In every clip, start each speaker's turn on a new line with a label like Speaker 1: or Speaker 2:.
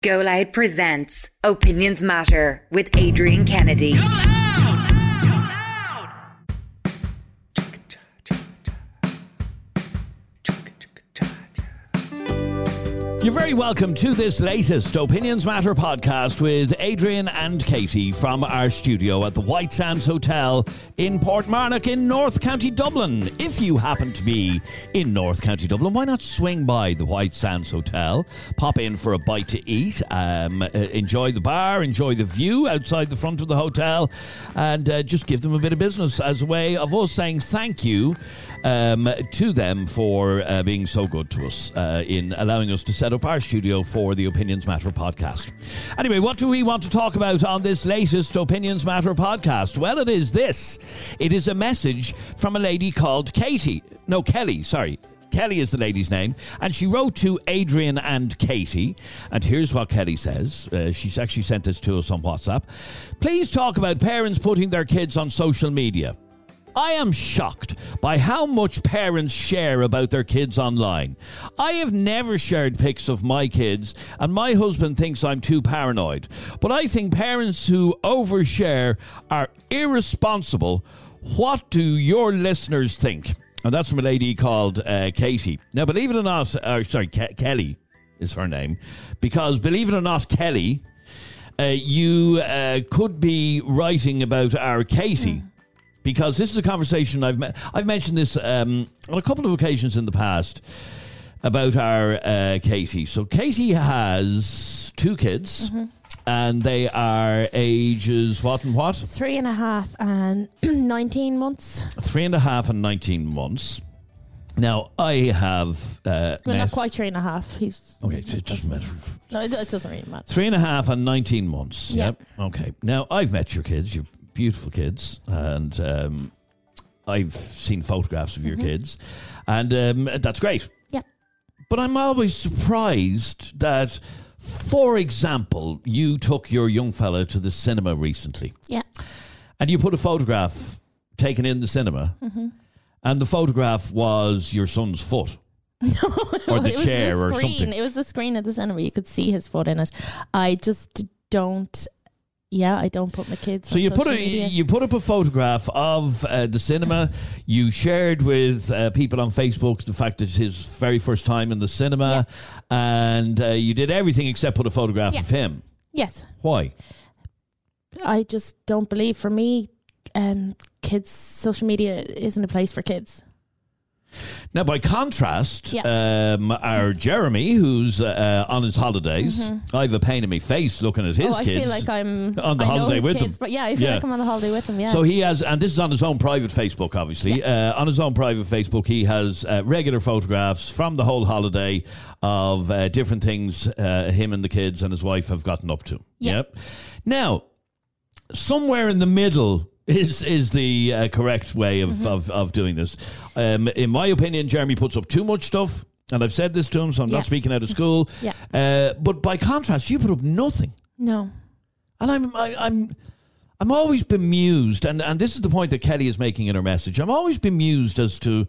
Speaker 1: Go Loud presents Opinions Matter with Adrian Kennedy.
Speaker 2: You're very welcome to this latest Opinions Matter podcast with Adrian and Katie from our studio at the White Sands Hotel in Portmarnock in North County Dublin. If you happen to be in North County Dublin, why not swing by the White Sands Hotel, pop in for a bite to eat, um, uh, enjoy the bar, enjoy the view outside the front of the hotel, and uh, just give them a bit of business as a way of us saying thank you um, to them for uh, being so good to us uh, in allowing us to set up our studio for the Opinions Matter podcast. Anyway, what do we want to talk about on this latest Opinions Matter podcast? Well, it is this it is a message from a lady called Katie. No, Kelly, sorry. Kelly is the lady's name, and she wrote to Adrian and Katie. And here's what Kelly says. Uh, she's actually sent this to us on WhatsApp. Please talk about parents putting their kids on social media. I am shocked by how much parents share about their kids online. I have never shared pics of my kids, and my husband thinks I'm too paranoid. But I think parents who overshare are irresponsible. What do your listeners think? And that's from a lady called uh, Katie. Now, believe it or not, uh, sorry, Ke- Kelly is her name, because believe it or not, Kelly, uh, you uh, could be writing about our Katie because this is a conversation I've me- I've mentioned this um, on a couple of occasions in the past about our uh, Katie. So Katie has two kids. And they are ages what and what?
Speaker 3: Three and a half and 19 months.
Speaker 2: Three and a half and 19 months. Now, I have. Uh,
Speaker 3: Well,
Speaker 2: met-
Speaker 3: not quite three and a half. He's
Speaker 2: Okay, it doesn't matter.
Speaker 3: no, it, it doesn't really matter.
Speaker 2: Three and a half and 19 months.
Speaker 3: Yeah.
Speaker 2: Yep. Okay. Now, I've met your kids. You're beautiful kids. And um, I've seen photographs of your kids. And um, that's great.
Speaker 3: Mm-hmm. Yeah.
Speaker 2: But I'm always surprised that, for example, you took your young fella to the cinema recently
Speaker 3: Yeah.
Speaker 2: and you put a photograph taken in the cinema.
Speaker 3: Mm-hmm.
Speaker 2: And the photograph was your son's foot. No, or the chair
Speaker 3: the
Speaker 2: or something.
Speaker 3: It was the screen at the cinema. You could see his foot in it. I just don't. Yeah, I don't put my kids.
Speaker 2: So you put a
Speaker 3: media.
Speaker 2: you put up a photograph of uh, the cinema. You shared with uh, people on Facebook the fact that it's his very first time in the cinema, and uh, you did everything except put a photograph
Speaker 3: Yeah.
Speaker 2: of him.
Speaker 3: yes,
Speaker 2: Why?
Speaker 3: I just don't believe. For me, um, kids, social media isn't a place for kids.
Speaker 2: Now, by contrast,
Speaker 3: Yeah.
Speaker 2: um, our Jeremy, who's uh, on his holidays, I have a pain in my face looking at his
Speaker 3: Mm-hmm. oh, I feel like I'm
Speaker 2: on the
Speaker 3: I
Speaker 2: holiday with
Speaker 3: kids,
Speaker 2: them.
Speaker 3: But yeah, I feel
Speaker 2: Yeah.
Speaker 3: like I'm on the holiday with them. Yeah.
Speaker 2: So he has, and this is on his own private Facebook, obviously. Uh, on his own private Facebook, he has uh, regular photographs from the whole holiday of uh, different things uh, him and the kids and his wife have gotten up to.
Speaker 3: Yeah.
Speaker 2: Yep. Now, somewhere in the middle is is the uh, correct way of,
Speaker 3: Mm-hmm.
Speaker 2: of, of doing this. Um, in my opinion, Jeremy puts up too much stuff. And I've said this to him, so I'm
Speaker 3: Yeah.
Speaker 2: not speaking out of school.
Speaker 3: Yeah.
Speaker 2: Uh, but by contrast, you put up nothing.
Speaker 3: no.
Speaker 2: And I'm I, I'm I'm always bemused, and, and this is the point that Kelly is making in her message. I'm always bemused as to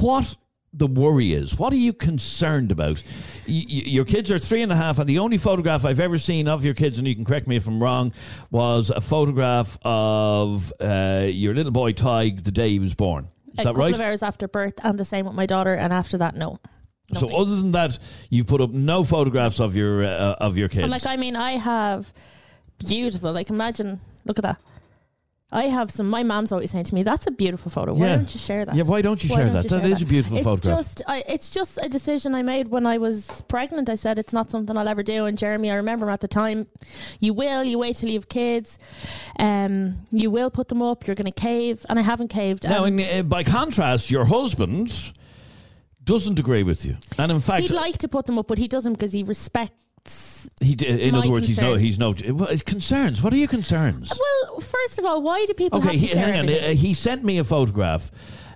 Speaker 2: what the worry is. What are you concerned about? Y- your kids are three and a half, and the only photograph I've ever seen of your kids, and you can correct me if I'm wrong, was a photograph of uh, your little boy Tadhg the day he was born. Is
Speaker 3: a
Speaker 2: that
Speaker 3: couple
Speaker 2: right?
Speaker 3: of hours after birth, and the same with my daughter. And after that, no.
Speaker 2: So other than that, you've put up no photographs of your uh, of your kids.
Speaker 3: And like, I mean, I have beautiful. Like, imagine, look at that. I have some. My mom's always saying to me, "That's a beautiful photo. Why
Speaker 2: Yeah.
Speaker 3: don't you share that?"
Speaker 2: yeah, why don't you share that? That is a beautiful
Speaker 3: it's
Speaker 2: photograph.
Speaker 3: Just, I, it's just a decision I made when I was pregnant. I said it's not something I'll ever do. And Jeremy, I remember at the time, you will. You wait till you have kids. Um, you will put them up. You're going to cave, and I haven't caved.
Speaker 2: Now,
Speaker 3: and
Speaker 2: in, uh, by contrast, your husband doesn't agree with you, and in fact,
Speaker 3: he'd like to put them up, but he doesn't because he respects.
Speaker 2: He d- in
Speaker 3: my
Speaker 2: other words, he's no, he's no well, concerns. What are your concerns?
Speaker 3: Well, first of all, why do people
Speaker 2: Okay, he, hang on.
Speaker 3: everything?
Speaker 2: He sent me a photograph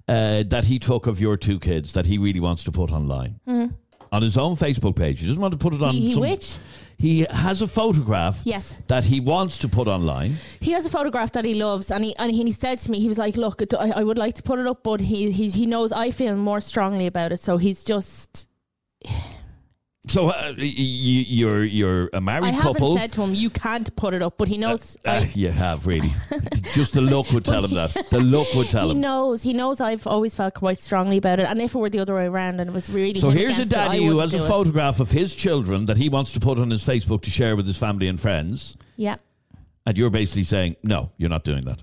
Speaker 2: uh, that he took of your two kids that he really wants to put online on his own Facebook page. He doesn't want to put it on.
Speaker 3: He- he
Speaker 2: some-
Speaker 3: which?
Speaker 2: He has a photograph
Speaker 3: Yes.
Speaker 2: that he wants to put online.
Speaker 3: He has a photograph that he loves, and he and he said to me, he was like, "Look, I, I would like to put it up, but he, he he knows I feel more strongly about it, so he's just
Speaker 2: So uh, y- y- you're you're a married
Speaker 3: I haven't
Speaker 2: couple.
Speaker 3: said to him, you can't put it up, but he knows.
Speaker 2: Uh,
Speaker 3: I-
Speaker 2: you have really. Just the look would tell him that. The look would tell
Speaker 3: he
Speaker 2: him.
Speaker 3: knows. He knows I've always felt quite strongly about it. And if it were the other way around and it was really
Speaker 2: So here's a
Speaker 3: against it,
Speaker 2: daddy who has a
Speaker 3: it.
Speaker 2: photograph of his children that he wants to put on his Facebook to share with his family and friends,
Speaker 3: Yeah.
Speaker 2: and you're basically saying, "No, you're not doing that."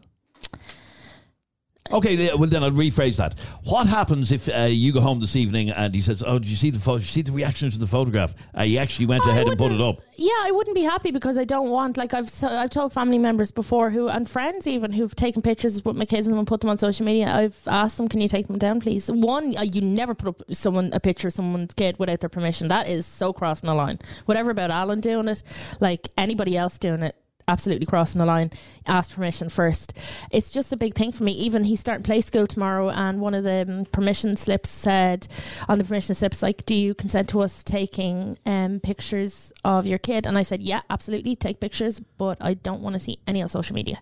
Speaker 2: Okay, well then I'll rephrase that. What happens if uh, you go home this evening and he says, "Oh, did you see the photo? Did you see the reaction to the photograph? Uh, he actually went
Speaker 3: I
Speaker 2: ahead and put it up."
Speaker 3: Yeah, I wouldn't be happy because I don't want like I've so, I've told family members before who and friends even who've taken pictures with my kids and put them on social media. I've asked them, "Can you take them down, please?" One, uh, you never put up someone a picture of someone's kid without their permission. That is so crossing the line. Whatever about Alan doing it, like anybody else doing it. Absolutely crossing the line. Ask permission first. It's just a big thing for me. Even he's starting play school tomorrow, and one of the um, permission slips said on the permission slips like, "Do you consent to us taking um, pictures of your kid?" And I said, "Yeah, absolutely, take pictures, but I don't want to see any on social media."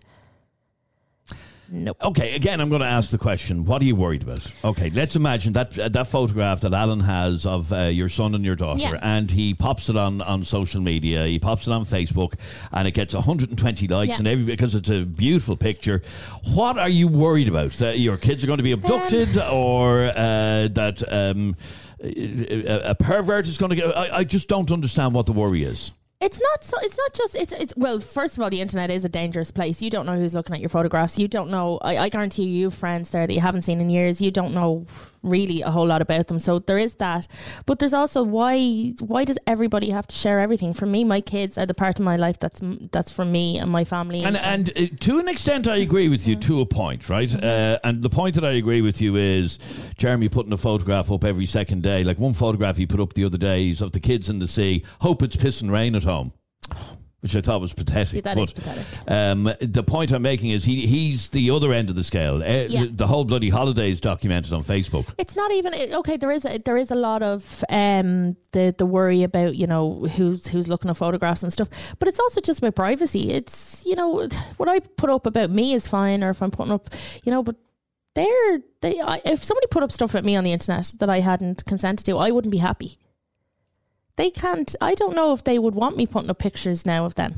Speaker 3: Nope.
Speaker 2: Okay, again, I'm going to ask the question: What are you worried about? Okay, let's imagine that uh, that photograph that Alan has of uh, your son and your daughter,
Speaker 3: Yeah.
Speaker 2: and he pops it on on social media. He pops it on Facebook, and it gets 120 likes,
Speaker 3: Yeah.
Speaker 2: and every because it's a beautiful picture. What are you worried about? That your kids are going to be abducted, or uh, that um, a, a pervert is going to get? I, I just don't understand what the worry is.
Speaker 3: It's not so. It's not just. It's. It's. Well, first of all, the internet is a dangerous place. You don't know who's looking at your photographs. You don't know. I, I guarantee you, you friends there that you haven't seen in years. You don't know really a whole lot about them. So there is that. But there's also why. Why does everybody have to share everything? For me, my kids are the part of my life that's that's for me and my family.
Speaker 2: And and uh, to an extent, I agree with you to a point, right? Uh, and the point that I agree with you is Jeremy putting a photograph up every second day. Like one photograph he put up the other day is of the kids in the sea. Hope it's pissing rain at home. Which I thought was pathetic.
Speaker 3: Yeah, that
Speaker 2: but,
Speaker 3: is pathetic.
Speaker 2: Um, the point I'm making is he he's the other end of the scale. Uh,
Speaker 3: Yeah.
Speaker 2: The whole bloody holiday is documented on Facebook.
Speaker 3: It's not even okay. There is a, there is a lot of um the the worry about you know who's who's looking at photographs and stuff, but it's also just about privacy. It's you know what I put up about me is fine, or if I'm putting up, you know, but they're they I, if somebody put up stuff about me on the internet that I hadn't consented to, I wouldn't be happy. They can't. I don't know if they would want me putting up pictures now of them.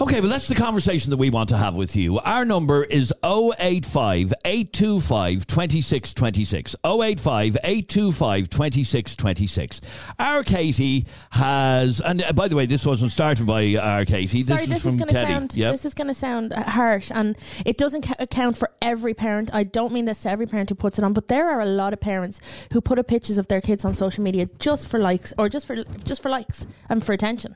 Speaker 2: Okay, well, that's the conversation that we want to have with you. Our number is 085 825 2626. 085 825 2626. Our Katie has, and uh, by the way, this wasn't started by our Katie.
Speaker 3: Sorry,
Speaker 2: this
Speaker 3: this,
Speaker 2: is from
Speaker 3: is going to sound
Speaker 2: Yep.
Speaker 3: this is going to sound harsh, and it doesn't ca- account for every parent. I don't mean this to every parent who puts it on, but there are a lot of parents who put up pictures of their kids on social media just for likes or just for just for likes and for attention.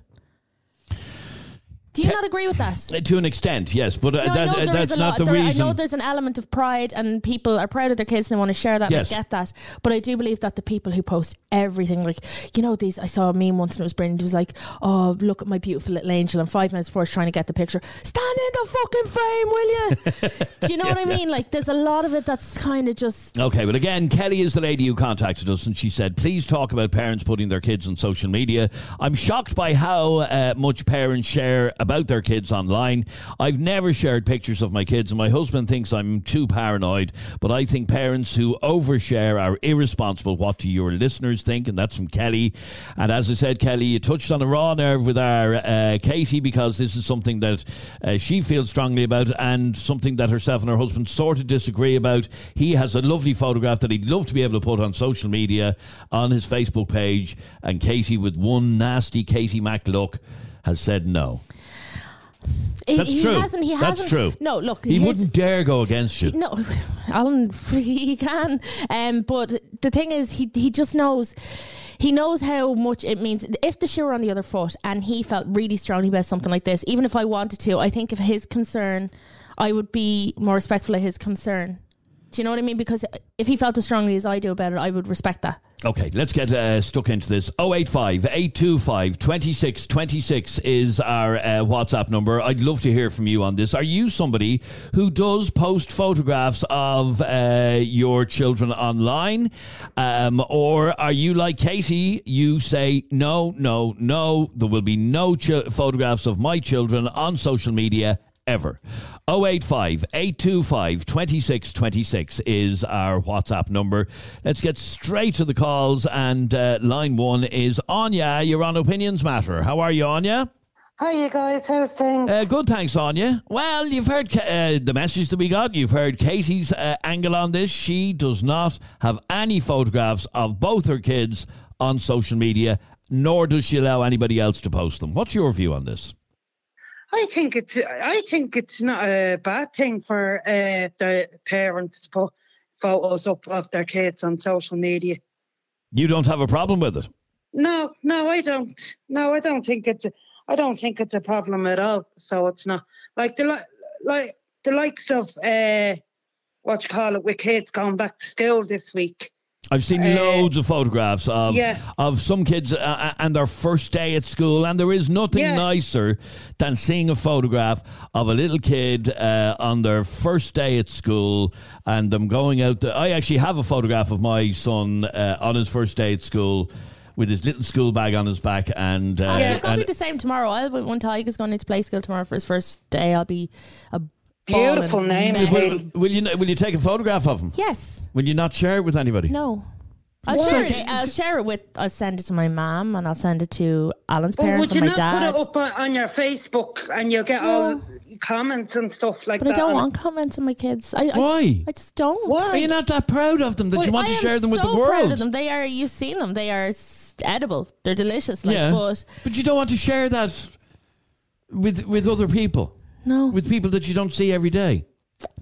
Speaker 3: Do you not agree with that?
Speaker 2: To an extent, yes, but uh,
Speaker 3: No, I
Speaker 2: that's, uh, that's not the
Speaker 3: there-
Speaker 2: reason.
Speaker 3: I know there's an element of pride, and people are proud of their kids and they want to share that.
Speaker 2: Yes.
Speaker 3: And I get that, but I do believe that the people who post everything, like you know, these I saw a meme once and it was brilliant. It was like, "Oh, look at my beautiful little angel," and five minutes before it's trying to get the picture, stand in the fucking frame, will you? do you know what I mean? Like, there's a lot of it that's kind of just.
Speaker 2: Okay, but again, Kelly is the lady who contacted us, and she said, "Please talk about parents putting their kids on social media. I'm shocked by how uh, much parents share about their kids online. I've never shared pictures of my kids, and my husband thinks I'm too paranoid. But I think parents who overshare are irresponsible. What do your listeners think?" And that's from Kelly. And as I said, Kelly, you touched on a raw nerve with our uh, Katie because this is something that uh, she feels strongly about, and something that herself and her husband sort of disagree about. He has a lovely photograph that he'd love to be able to put on social media on his Facebook page, and Katie, with one nasty Katie Mac look, has said no.
Speaker 3: He,
Speaker 2: That's
Speaker 3: he
Speaker 2: true.
Speaker 3: Hasn't, he
Speaker 2: That's
Speaker 3: hasn't,
Speaker 2: true.
Speaker 3: No, look,
Speaker 2: He
Speaker 3: here's-
Speaker 2: wouldn't dare go against you.
Speaker 3: No, Alan, he can. Um, but the thing is, he he just knows. He knows how much it means. If the shoe were on the other foot, and he felt really strongly about something like this, even if I wanted to, I think if his concern, I would be more respectful of his concern. Do you know what I mean? Because if he felt as strongly as I do about it, I would respect that.
Speaker 2: Okay, let's get uh, stuck into this. 085 825 2626 is our uh, WhatsApp number. I'd love to hear from you on this. Are you somebody who does post photographs of uh, your children online? Um, or are you like Katie? You say, no, no, no, there will be no ch- photographs of my children on social media ever. 085 825 2626 is our WhatsApp number. Let's get straight to the calls. And uh, line one is Anya. You're on Opinions Matter. How are you, Anya?
Speaker 4: Hi, you guys. How's things?
Speaker 2: Uh, good, thanks, Anya. Well, you've heard uh, the message that we got. You've heard Katie's uh, angle on this. She does not have any photographs of both her kids on social media, nor does she allow anybody else to post them. What's your view on this?
Speaker 4: I think it's I think it's not a bad thing for uh, the parents to put photos up of their kids on social media.
Speaker 2: You don't have a problem with it?
Speaker 4: No, no, I don't. No, I don't think it's. A, I don't think it's a problem at all. So it's not like the li- like the likes of uh, what you call it with kids going back to school this week.
Speaker 2: I've seen
Speaker 4: Uh,
Speaker 2: loads of photographs of
Speaker 4: yeah.
Speaker 2: of some kids uh, uh, and their first day at school, and there is nothing
Speaker 4: Yeah.
Speaker 2: nicer than seeing a photograph of a little kid uh, on their first day at school, and them going out. The, I actually have a photograph of my son uh, on his first day at school. With his little school bag on his back, and uh,
Speaker 3: Oh, so it's gonna be the same tomorrow. I'll be when Tiger's going into play school tomorrow for his first day. I'll be a
Speaker 4: Beautiful name,
Speaker 2: will, will you will you take a photograph of him?
Speaker 3: Yes.
Speaker 2: Will you not share it with anybody?
Speaker 3: No. I'll
Speaker 4: Why?
Speaker 3: share it. I'll share it with. I'll send it to my mom, and I'll send it to Alan's
Speaker 4: But
Speaker 3: parents
Speaker 4: would you
Speaker 3: and my
Speaker 4: not
Speaker 3: dad.
Speaker 4: put it up on, on your Facebook and you'll get all comments and stuff like
Speaker 3: But I
Speaker 4: that?
Speaker 3: don't
Speaker 4: on it?
Speaker 3: want comments on my kids. I, I,
Speaker 2: Why?
Speaker 3: I just don't.
Speaker 4: Why?
Speaker 2: Are you not that proud of them that
Speaker 3: Well,
Speaker 2: you want
Speaker 3: I
Speaker 2: to
Speaker 3: am
Speaker 2: share them with
Speaker 3: so
Speaker 2: the world?
Speaker 3: Proud of them. They are. You've seen them. They are s- edible. They're delicious. Like,
Speaker 2: yeah,
Speaker 3: but
Speaker 2: but you don't want to share that with with other people,
Speaker 3: no,
Speaker 2: with people that you don't see every day.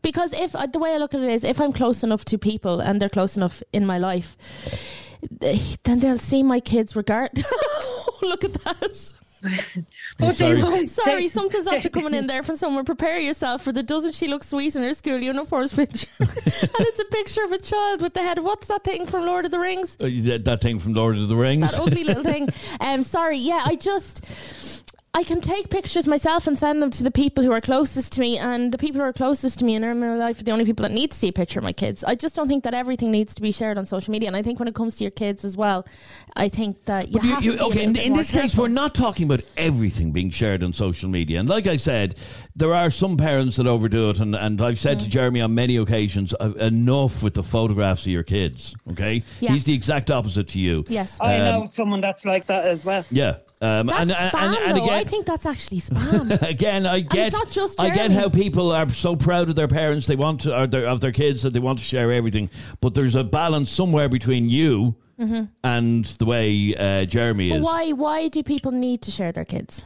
Speaker 3: because if uh, the way I look at it is, if I'm close enough to people and they're close enough in my life, then they'll see my kids regard. look at that.
Speaker 4: But they
Speaker 2: sorry.
Speaker 3: Sorry, something's after coming in there from someone. Prepare yourself for the doesn't she look sweet in her school uniforms picture? and it's a picture of a child with the head. What's that thing from Lord of the Rings?
Speaker 2: Uh, that, that thing from Lord of the Rings.
Speaker 3: That ugly little thing. Um, sorry, yeah, I just. I can take pictures myself and send them to the people who are closest to me, and the people who are closest to me in my life are the only people that need to see a picture of my kids. I just don't think that everything needs to be shared on social media, and I think when it comes to your kids as well, I think that you
Speaker 2: But
Speaker 3: have
Speaker 2: you-
Speaker 3: to be
Speaker 2: okay,
Speaker 3: little
Speaker 2: in,
Speaker 3: bit
Speaker 2: in
Speaker 3: more
Speaker 2: this case, we're not talking about everything being shared on social media. And like I said, there are some parents that overdo it. And, and I've
Speaker 3: Mm.
Speaker 2: said to Jeremy on many occasions, uh, enough with the photographs of your kids. Okay,
Speaker 3: Yeah.
Speaker 2: he's the exact opposite to you.
Speaker 3: Yes.
Speaker 4: I
Speaker 2: Um,
Speaker 4: know someone that's like that as well.
Speaker 2: Yeah. Um,
Speaker 3: That's
Speaker 2: and,
Speaker 3: spam,
Speaker 2: and, and again,
Speaker 3: I think that's actually spam.
Speaker 2: again, I get,
Speaker 3: not just
Speaker 2: I get how people are so proud of their parents. They want to, their, of their kids that they want to share everything. But there's a balance somewhere between you and the way uh, Jeremy
Speaker 3: Mm-hmm. But
Speaker 2: is.
Speaker 3: why? Why do people need to share their kids?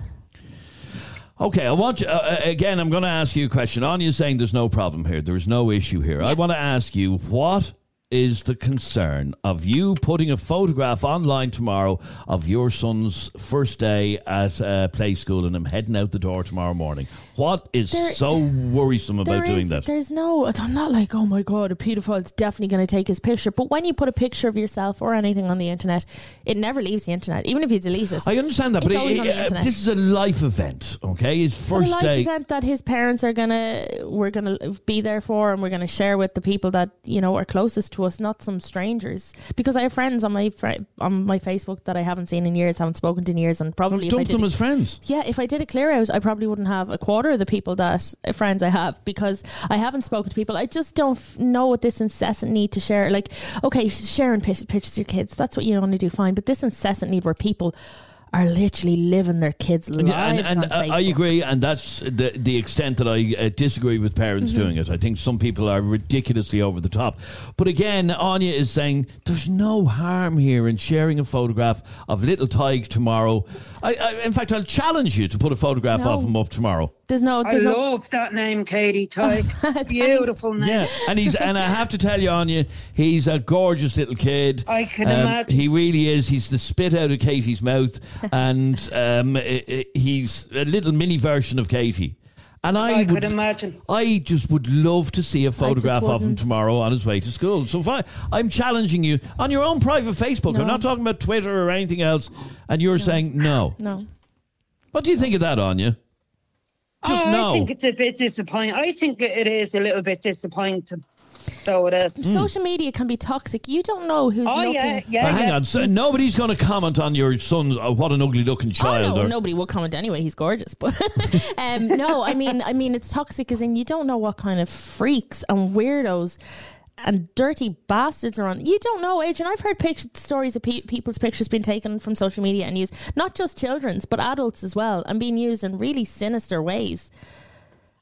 Speaker 2: Okay, I want you, uh, again, I'm going to ask you a question. Anya's saying there's no problem here. There's no issue here. I want to ask you what is the concern of you putting a photograph online tomorrow of your son's first day at uh, play school and him heading out the door tomorrow morning? What is
Speaker 3: There-
Speaker 2: so worrisome about
Speaker 3: There
Speaker 2: doing
Speaker 3: is-
Speaker 2: that?
Speaker 3: There's no. I'm not like, oh my god, a pedophile's definitely going to take his picture. But when you put a picture of yourself or anything on the internet, it never leaves the internet, even if you delete it.
Speaker 2: I understand that, but it- uh, this is a life event, okay? His first
Speaker 3: life
Speaker 2: day.
Speaker 3: event that his parents are gonna we're gonna be there for and we're gonna share with the people that you know are closest to us not some strangers because I have friends on my fri on my Facebook that I haven't seen in years haven't spoken to in years and probably
Speaker 2: Dump them as friends.
Speaker 3: yeah if I did a clear out I probably wouldn't have a quarter of the people that uh, friends I have because I haven't spoken to people I just don't f- know what this incessant need to share like okay sharing pic- pictures of your kids that's what you want to do fine but this incessant need where people are literally living their kids' lives
Speaker 2: Yeah, and, and
Speaker 3: on
Speaker 2: I agree, and that's the the extent that I uh, disagree with parents
Speaker 3: Mm-hmm.
Speaker 2: doing it. I think some people are ridiculously over the top. But again, Anya is saying there's no harm here in sharing a photograph of little Tig tomorrow. I, I, in fact, I'll challenge you to put a photograph
Speaker 3: No.
Speaker 2: of him up tomorrow.
Speaker 3: There's no,
Speaker 4: I
Speaker 3: there's no.
Speaker 4: love that name, Katie Tadhg. Beautiful name.
Speaker 2: Yeah, and he's and I have to tell you, Anya, he's a gorgeous little kid. Um,
Speaker 4: I can imagine.
Speaker 2: He really is. He's the spit out of Katie's mouth, and um, i- i- he's a little mini version of Katie. And I,
Speaker 4: I
Speaker 2: would
Speaker 4: could imagine.
Speaker 2: I just would love to see a photograph of him tomorrow on his way to school. So if I, I'm challenging you on your own private Facebook. I'm not talking about Twitter or anything else. And you're saying no.
Speaker 3: No.
Speaker 2: What do you think of that, Anya? Just
Speaker 4: oh,
Speaker 2: no.
Speaker 4: I think it's a bit disappointing. I think it is a little bit disappointing. So it is.
Speaker 3: Social media can be toxic. You don't know who's
Speaker 4: Oh
Speaker 3: looking.
Speaker 4: yeah, yeah.
Speaker 2: But hang
Speaker 4: yeah.
Speaker 2: on, so nobody's going to comment on your son's uh, what an ugly looking child.
Speaker 3: Oh
Speaker 2: child.
Speaker 3: no,
Speaker 2: or,
Speaker 3: nobody will comment anyway. He's gorgeous, but um, no, I mean, I mean, it's toxic, as in you don't know what kind of freaks and weirdos and dirty bastards are on. You don't know, Adrian. I've heard pictures, stories of pe- people's pictures being taken from social media and used, not just children's, but adults as well, and being used in really sinister ways.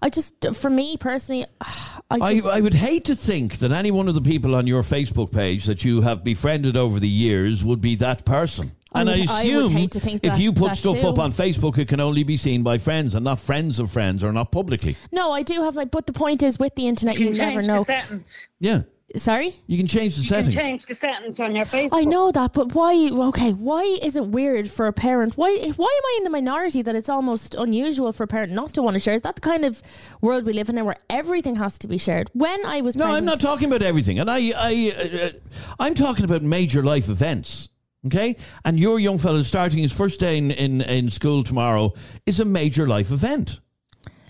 Speaker 3: I just, for me personally, I
Speaker 2: I,
Speaker 3: just,
Speaker 2: I would hate to think that any one of the people on your Facebook page that you have befriended over the years would be that person. And I,
Speaker 3: would- I would
Speaker 2: assume
Speaker 3: hate to think
Speaker 2: if
Speaker 3: that-
Speaker 2: you put
Speaker 3: that
Speaker 2: stuff
Speaker 3: too.
Speaker 2: up on Facebook, it can only be seen by friends and not friends of friends or not publicly.
Speaker 3: no, I do have my. But the point is, with the internet,
Speaker 4: You
Speaker 3: you never know.
Speaker 4: the settings.
Speaker 2: Yeah,
Speaker 3: Sorry.
Speaker 2: you can change the
Speaker 4: You
Speaker 2: settings.
Speaker 4: can change the settings on your Facebook.
Speaker 3: I know that, but why? Okay, why is it weird for a parent? Why? Why am I in the minority that it's almost unusual for a parent not to want to share? Is that the kind of world we live in now, where everything has to be shared? When I was
Speaker 2: No, I'm not talking about everything, and I, I, uh, uh, I'm talking about major life events. Okay, and your young fellow starting his first day in, in, in school tomorrow is a major life event.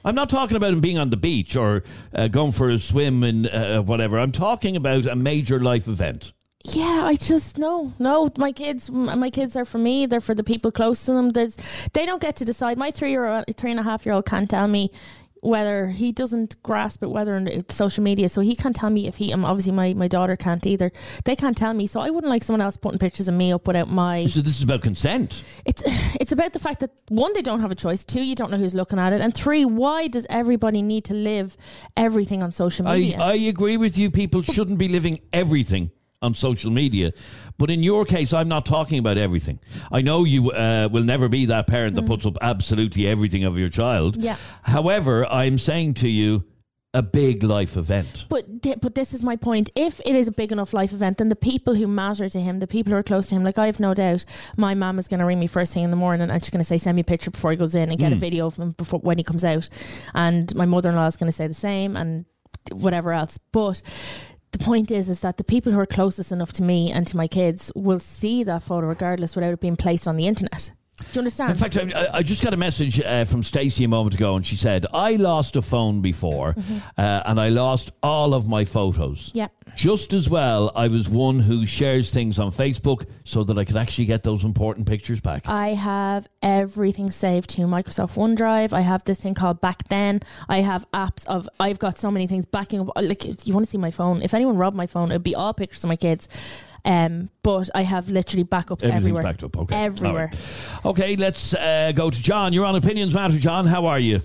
Speaker 2: I'm not talking about him being on the beach or uh, going for a swim and uh, whatever. I'm talking about a major life event.
Speaker 3: Yeah, I just no, no. My kids, my kids are for me. They're for the people close to them. There's, they don't get to decide. My three year three and a half year old can't tell me whether he doesn't grasp it, whether it's social media. So he can't tell me if he. Um, obviously, my my daughter can't either. They can't tell me. So I wouldn't like someone else putting pictures of me up without my.
Speaker 2: So this is about consent.
Speaker 3: It's it's about the fact that one, they don't have a choice. Two, you don't know who's looking at it, and three, why does everybody need to live everything on social
Speaker 2: I,
Speaker 3: media?
Speaker 2: I agree with you. People shouldn't be living everything on social media. But in your case, I'm not talking about everything. I know you uh, will never be that parent that puts up absolutely everything of your child.
Speaker 3: Yeah.
Speaker 2: However, I'm saying to you, a big life event.
Speaker 3: But th- but this is my point. If it is a big enough life event, then the people who matter to him, the people who are close to him, like I have no doubt, my mum is going to ring me first thing in the morning and she's going to say, "Send me a picture before he goes in and get
Speaker 2: Hmm.
Speaker 3: a video of him before when he comes out," and my mother in law is going to say the same, and whatever else. But the point is, is that the people who are closest enough to me and to my kids will see that photo regardless, without it being placed on the internet. Do you understand?
Speaker 2: In fact, I, I just got a message uh, from Stacey a moment ago, and she said, I lost a phone before, uh, and I lost all of my photos.
Speaker 3: Yep.
Speaker 2: Just as well, I was one who shares things on Facebook so that I could actually get those important pictures back.
Speaker 3: I have everything saved to Microsoft OneDrive. I have this thing called Back Then. I have apps of. I've got so many things backing up. Like you want to see my phone? If anyone robbed my phone, it'd be all pictures of my kids. Um, but I have literally backups
Speaker 2: Everything's
Speaker 3: everywhere.
Speaker 2: backed up. Okay.
Speaker 3: Everywhere.
Speaker 2: All right. Okay, let's uh, go to John. You're on Opinions Matter, John. How are you?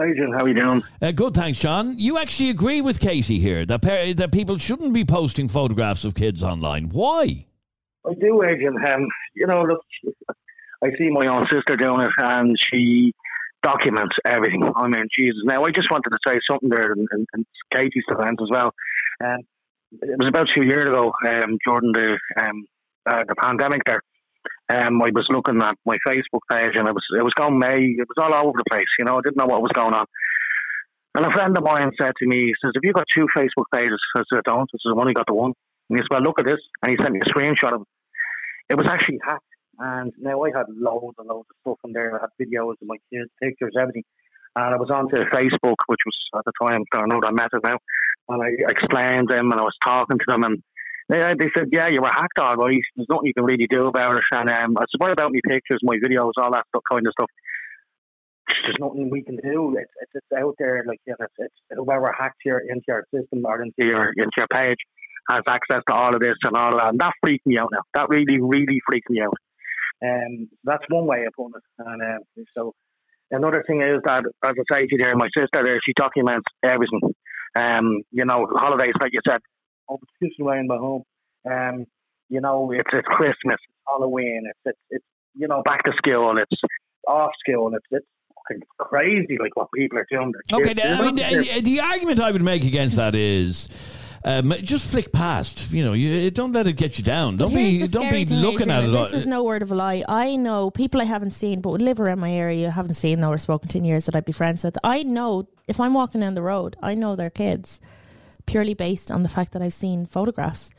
Speaker 5: Adrian, how are you doing?
Speaker 2: Uh, good, thanks, John. You actually agree with Katie here that, par- that people shouldn't be posting photographs of kids online. Why?
Speaker 5: I do, Adrian. Um, you know, look, I see my own sister doing it, and she documents everything. I mean, Jesus. Now, I just wanted to say something there, and, and, and Katie's defence as well. Um, it was about two years ago, um, during the um, uh, the pandemic. There, um, I was looking at my Facebook page, and it was it was going May. It was all over the place. You know, I didn't know what was going on. And a friend of mine said to me, he says, "Have you got two Facebook pages?" I said, "I don't." I said, "I've only got the one." And he said, "Well, look at this." And he sent me a screenshot of it. It was actually hacked. And now I had loads and loads of stuff in there. I had videos of my kids, pictures, everything. And I was onto Facebook, which was at the time, I don't know, Meta now. And I explained them and I was talking to them. And they, they said, Yeah, you were hacked, all right. There's nothing you can really do about it. And um, I said, What about my pictures, my videos, all that kind of stuff? There's nothing we can do. It's, it's, it's out there. Like, yeah, it's, it's whoever hacked your, into your system or into your, into your page has access to all of this and all that. And that freaked me out now. That really, really freaked me out. Um, that's one way of putting it. And uh, so another thing is that, as I say to you there, my sister there, she documents everything. Um, you know, holidays, like you said, oh, it's around my home. Um, you know, it's it's Christmas, it's Halloween, it's it's, it's you know back to school, and it's off school, it's it's fucking crazy like what people are doing. to
Speaker 2: Okay,
Speaker 5: kids.
Speaker 2: I mean, the, the argument I would make against that is. Um, just flick past, you know. You don't let it get you down. Don't be, don't be looking at
Speaker 3: Adrian,
Speaker 2: it.
Speaker 3: This is no word of a lie. I know people I haven't seen, but would live around my area, haven't seen though or spoken to in years that I'd be friends with. I know if I'm walking down the road, I know their kids purely based on the fact that I've seen photographs.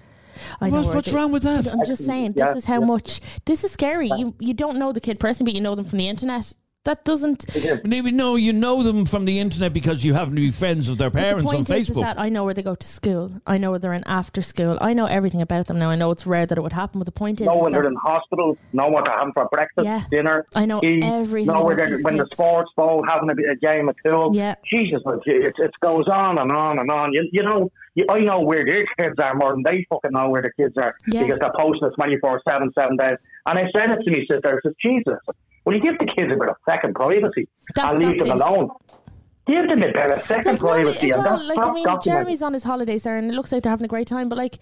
Speaker 3: I know
Speaker 2: What-
Speaker 3: where
Speaker 2: what's
Speaker 3: they-
Speaker 2: wrong with that?
Speaker 3: I'm just saying,
Speaker 5: Yeah,
Speaker 3: this is how
Speaker 5: yeah.
Speaker 3: much. This is scary. You you don't know the kid personally, but you know them from the internet. That doesn't.
Speaker 2: Maybe no, you know them from the internet because you happen to be friends with their
Speaker 3: But
Speaker 2: parents
Speaker 3: the
Speaker 2: on
Speaker 3: point is, is
Speaker 2: Facebook.
Speaker 3: that I know where they go to school. I know where they're in after school. I know everything about them now. I know it's rare that it would happen, but the point is,
Speaker 5: know
Speaker 3: is
Speaker 5: when they're in hospital, know what they're having for breakfast,
Speaker 3: Yeah.
Speaker 5: dinner.
Speaker 3: I know
Speaker 5: tea,
Speaker 3: everything
Speaker 5: Know where they're
Speaker 3: these
Speaker 5: when the sports ball having a, bit- a game of pool.
Speaker 3: Yeah.
Speaker 5: Jesus, like, it, it goes on and on and on. You, you know, you, I know where their kids are more than they fucking know where their kids are
Speaker 3: Yeah.
Speaker 5: because they're posting this 24 7, 7 days. And I said it to me sister. I said, Jesus, will you give the kids a bit of second privacy
Speaker 3: That-
Speaker 5: and leave them
Speaker 3: it.
Speaker 5: alone? Give them a bit of second
Speaker 3: like,
Speaker 5: privacy
Speaker 3: as
Speaker 5: and
Speaker 3: well,
Speaker 5: that's
Speaker 3: like I mean. Jeremy's on his holidays there, and it looks like they're having a great time. But like,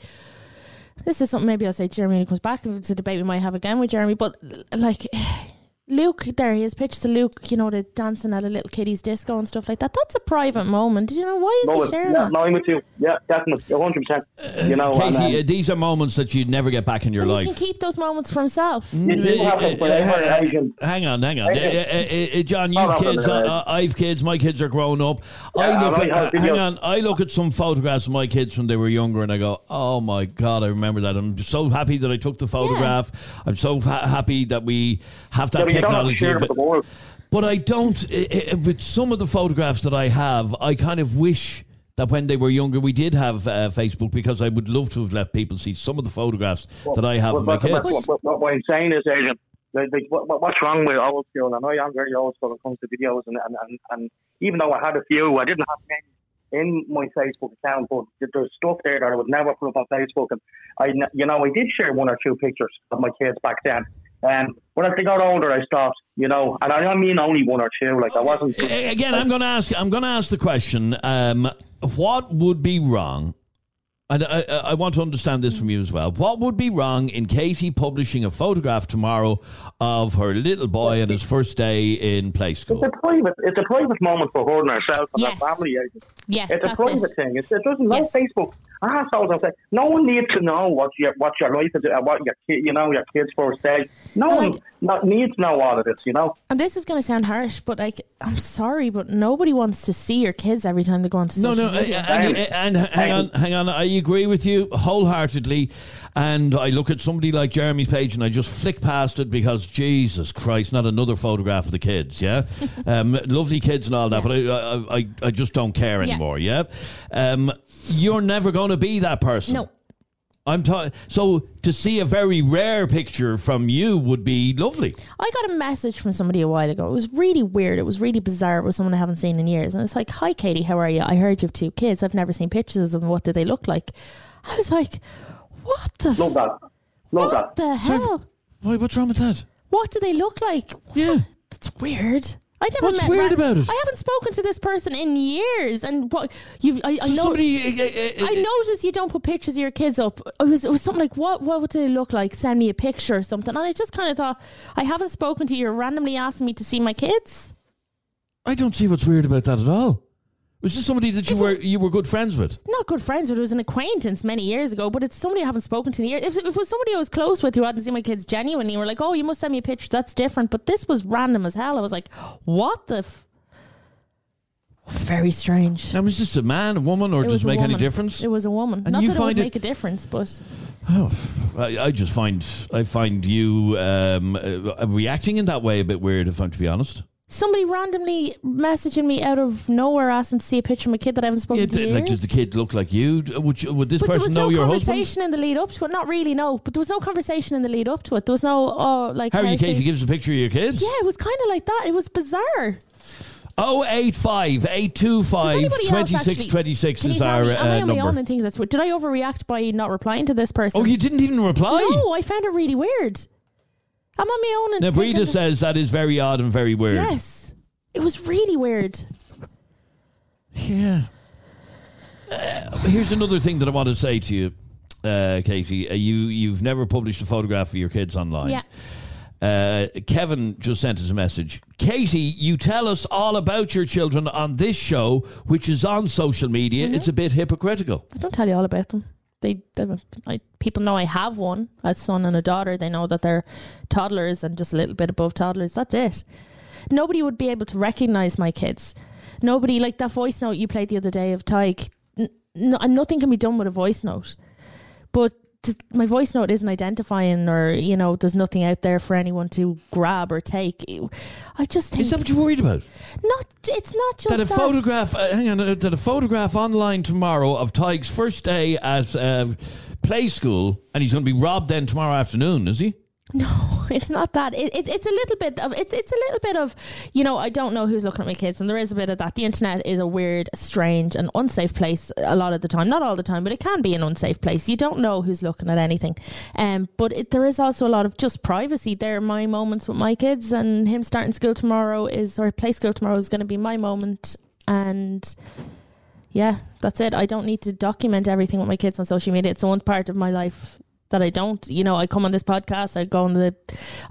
Speaker 3: this is something maybe I'll say to Jeremy when he comes back. It's a debate we might have again with Jeremy. But like, Luke, there he has pictures of Luke. You know, the dancing at a little kiddie's disco and stuff like that. That's a private moment. Did you know why is
Speaker 5: No,
Speaker 3: he sharing
Speaker 5: yeah,
Speaker 3: that?
Speaker 5: no, I'm with you. Yeah, definitely, 100%. You know, and, um,
Speaker 2: uh, these are moments that you'd never get back in your life.
Speaker 3: he can keep those moments for himself.
Speaker 5: you do have them forever, Adrian.
Speaker 2: Hang on, hang on, Uh, uh, uh, uh, John.
Speaker 5: Hold
Speaker 2: You've
Speaker 5: on for a
Speaker 2: kids. Uh, I've kids. My kids are grown up.
Speaker 5: Yeah,
Speaker 2: I look
Speaker 5: I
Speaker 2: at. uh, hang on. I look at some photographs of my kids when they were younger, and I go, "Oh my god, I remember that." I'm so happy that I took the photograph. I'm so ha- happy that we have that
Speaker 5: but you don't have to
Speaker 2: technology.
Speaker 5: share it with the world.
Speaker 2: But I don't. i- i- With some of the photographs that I have, I kind of wish that when they were younger, we did have uh, Facebook because I would love to have let people see some of the photographs that I have
Speaker 5: What,
Speaker 2: of my
Speaker 5: what,
Speaker 2: kids.
Speaker 5: what, what, what, I'm saying is, Adrian, like, like, what, what- what's wrong with old school? I know I'm very old school when it comes to videos, and, and, and, and even though I had a few, I didn't have many in my Facebook account, but there's stuff there that I would never put up on Facebook. And I, you know, I did share one or two pictures of my kids back then. Um, but as they got older, I stopped, you know, and I don't mean only one or two. Like I wasn't.
Speaker 2: A- Again, I'm going to ask. I'm going to ask the question. Um, what would be wrong? And I, I, I want to understand this from you as well. What would be wrong in Katie publishing a photograph tomorrow of her little boy on his first day in play school?
Speaker 5: It's a private. It's a private moment for her and herself and
Speaker 3: Yes.
Speaker 5: her family. Adrian.
Speaker 3: Yes,
Speaker 5: It's a private
Speaker 3: it.
Speaker 5: thing. It's, it doesn't know
Speaker 3: Yes.
Speaker 5: Facebook. Assholes will say no one needs to know what your what your life is, uh, what your kid, you know, your kids first day. No one
Speaker 3: Like-
Speaker 5: not, needs to know all of this. You know,
Speaker 3: And this is going to sound harsh, but like, I'm sorry, but nobody wants to see your kids every time they go onto
Speaker 2: No,
Speaker 3: social
Speaker 2: no,
Speaker 3: media.
Speaker 2: and, and, and hang on, hang on. I agree with you wholeheartedly. And I look at somebody like Jeremy's page and I just flick past it because Jesus Christ, not another photograph of the kids. Yeah, um, lovely kids and all that, but I, I, I, I just don't care
Speaker 3: Yeah.
Speaker 2: anymore. Yeah, um, you're never going to be that person.
Speaker 3: no,
Speaker 2: I'm talking. So to see a very rare picture from you would be lovely.
Speaker 3: I got a message from somebody a while ago. It was really weird. It was really bizarre. It was someone I haven't seen in years. And it's like, Hi, Katie, how are you? I heard you have two kids. I've never seen pictures of them. What do they look like? I was like, What the,
Speaker 5: love
Speaker 3: f-
Speaker 5: that, love
Speaker 3: what
Speaker 5: that.
Speaker 3: the hell?
Speaker 2: Why? What's wrong with that?
Speaker 3: What do they look like?
Speaker 2: Yeah.
Speaker 3: That's weird. I never
Speaker 2: What's
Speaker 3: met
Speaker 2: weird about it?
Speaker 3: I haven't spoken to this person in years. And what you I, I know
Speaker 2: Somebody. uh, uh, uh,
Speaker 3: I noticed you don't put pictures of your kids up. It was, it was something like, what What would they look like? Send me a picture or something. And I just kind of thought, I haven't spoken to you. You're randomly asking me to see my kids.
Speaker 2: I don't see what's weird about that at all. Was this somebody that you were you were good friends with?
Speaker 3: Not good friends, but it was an acquaintance many years ago. But it's somebody I haven't spoken to in years. If, if it was somebody I was close with who hadn't seen my kids genuinely, we were like, oh, you must send me a picture. That's different. But this was random as hell. I was like, what the. F-? Very strange.
Speaker 2: Now, was this a man, a woman, or
Speaker 3: It
Speaker 2: does it make any difference?
Speaker 3: It was a woman.
Speaker 2: And
Speaker 3: Not
Speaker 2: you
Speaker 3: that it would
Speaker 2: find it-
Speaker 3: make a difference, but
Speaker 2: Oh, I, I just find I find you um, uh, reacting in that way a bit weird. If I'm to be honest,
Speaker 3: somebody randomly messaging me out of nowhere asking to see a picture of my kid that I haven't spoken
Speaker 2: Yeah,
Speaker 3: to
Speaker 2: like, does the kid look like you? Would you, would this
Speaker 3: But there
Speaker 2: person
Speaker 3: was
Speaker 2: know
Speaker 3: no
Speaker 2: your husband?
Speaker 3: conversation in the lead up to it. Not really, no. But there was no conversation in the lead up to it. There was no, oh, like.
Speaker 2: How are you,
Speaker 3: how's
Speaker 2: Katie?
Speaker 3: things-
Speaker 2: Gives a picture of your kids.
Speaker 3: Yeah, it was kind of like that. It was bizarre.
Speaker 2: Oh eight five eight two
Speaker 3: Does
Speaker 2: five
Speaker 3: anybody else
Speaker 2: twenty six
Speaker 3: actually-
Speaker 2: twenty six is
Speaker 3: tell
Speaker 2: our
Speaker 3: me, am I
Speaker 2: uh,
Speaker 3: on my own and think that's weird? Did I overreact by not replying to this person?
Speaker 2: Oh, you didn't even reply.
Speaker 3: No, I found it really weird. I'm on my own and.
Speaker 2: Now, Breda says that is very odd and very weird.
Speaker 3: Yes. It was really weird.
Speaker 2: Yeah. Uh, here's another thing that I want to say to you, uh, Katie. Uh, you you've never published a photograph of your kids online.
Speaker 3: Yeah.
Speaker 2: Uh, Kevin just sent us a message. Katie, you tell us all about your children on this show, which is on social media.
Speaker 3: Mm-hmm.
Speaker 2: It's a bit hypocritical.
Speaker 3: I don't tell you all about them. They, they I, people know I have one, a son and a daughter. They know that they're toddlers and just a little bit above toddlers. That's it. Nobody would be able to recognize my kids. Nobody like that voice note you played the other day of Tadhg. N- no, nothing can be done with a voice note. But my voice note isn't identifying, or you know, there's nothing out there for anyone to grab or take. I just think
Speaker 2: Is that what you're worried about?
Speaker 3: not. It's not just
Speaker 2: that a
Speaker 3: that.
Speaker 2: photograph, uh, hang on, uh, that a photograph online tomorrow of Tadhg's first day at uh, play school, and he's going to be robbed then tomorrow afternoon, is he?
Speaker 3: No, it's not that. It, it, it's a little bit of it's it's a little bit of you know I don't know who's looking at my kids, and there is a bit of that. The internet is a weird, strange, and unsafe place a lot of the time. Not all the time, but it can be an unsafe place. You don't know who's looking at anything. Um, but it, there is also a lot of just privacy. There are my moments with my kids, and him starting school tomorrow is or play school tomorrow is going to be my moment, and yeah, that's it. I don't need to document everything with my kids on social media. It's one part of my life that I don't. You know, I come on this podcast, I go on the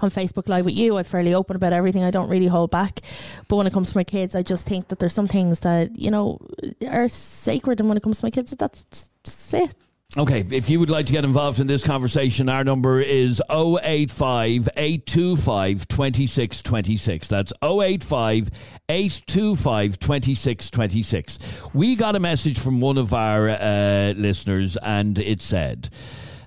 Speaker 3: on Facebook Live with you. I'm fairly open about everything. I don't really hold back. But when it comes to my kids, I just think that there's some things that you know are sacred, and when it comes to my kids, that's just it.
Speaker 2: Okay, if you would like to get involved in this conversation, our number is 085 825 2626. That's 085 825 2626. We got a message from one of our uh, listeners, and it said,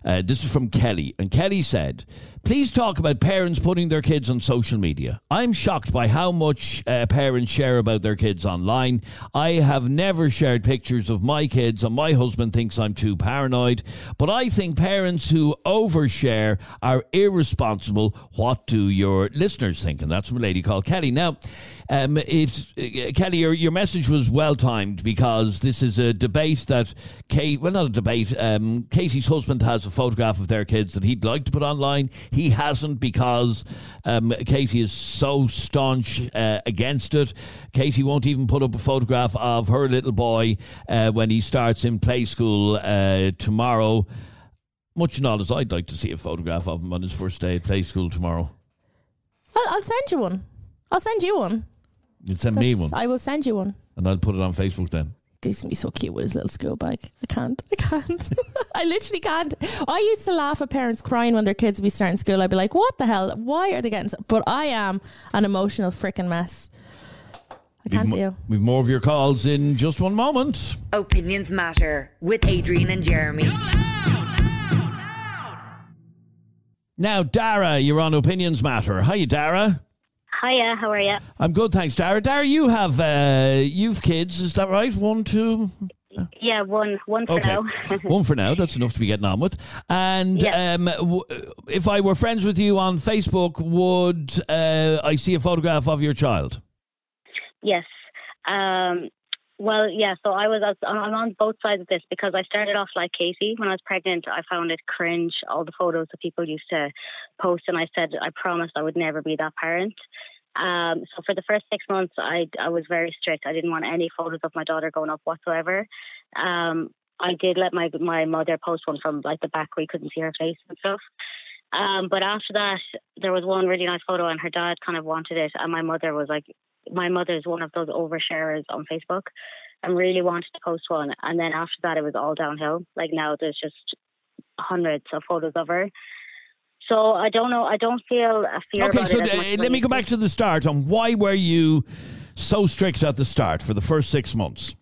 Speaker 2: uh, this is from Kelly, and Kelly said, Please talk about parents putting their kids on social media. I'm shocked by how much uh, parents share about their kids online. I have never shared pictures of my kids, and my husband thinks I'm too paranoid. But I think parents who overshare are irresponsible. What do your listeners think? And that's from a lady called Kelly. Now, um, it's uh, Kelly. Your, your message was well timed because this is a debate that Kate. Well, not a debate. Um, Katie's husband has a photograph of their kids that he'd like to put online. He hasn't because um, Katie is so staunch uh, against it. Katie won't even put up a photograph of her little boy uh, when he starts in play school uh, tomorrow. Much not as I'd like to see a photograph of him on his first day at play school tomorrow.
Speaker 3: I'll send you one. I'll send you one.
Speaker 2: You'd send me
Speaker 3: That's-
Speaker 2: one,
Speaker 3: I will send you one.
Speaker 2: and I'll put it on Facebook then.
Speaker 3: He's gonna be so cute with his little school bag. I can't. I can't. I literally can't. I used to laugh at parents crying when their kids would be starting school. I'd be like, "What the hell? Why are they getting?" So-? But I am an emotional freaking mess. I can't
Speaker 2: We've mo-
Speaker 3: deal.
Speaker 2: We've more of your calls in just one moment.
Speaker 1: Opinions Matter with Adrian and Jeremy.
Speaker 2: Now, Dara, you're on Opinions Matter. Hi, Dara.
Speaker 6: Hiya, how are you?
Speaker 2: I'm good, thanks, Dara. Dara, you have uh, you've kids, is that right? One, two,
Speaker 6: Yeah, one one for
Speaker 2: okay,
Speaker 6: now.
Speaker 2: one for now. That's enough to be getting on with. And
Speaker 6: Yeah.
Speaker 2: um, w- if I were friends with you on Facebook, would uh, I see a photograph of your child?
Speaker 6: yes. Um, well, yeah. So I was I'm on both sides of this because I started off like Katie when I was pregnant. I found it cringe all the photos that people used to post, and I said I promised I would never be that parent. Um, so for the first six months, I I was very strict. I didn't want any photos of my daughter going up whatsoever. Um, I did let my my mother post one from like the back where you couldn't see her face and stuff. Um, but after that, there was one really nice photo, and her dad kind of wanted it, and my mother was like, my mother's one of those oversharers on Facebook, and really wanted to post one. And then after that, it was all downhill. Like now, there's just hundreds of photos of her. So I don't know. I don't feel a fear.
Speaker 2: Okay, so
Speaker 6: it as
Speaker 2: uh,
Speaker 6: much as
Speaker 2: let me go back to the start on why were you so strict at the start for the first six months?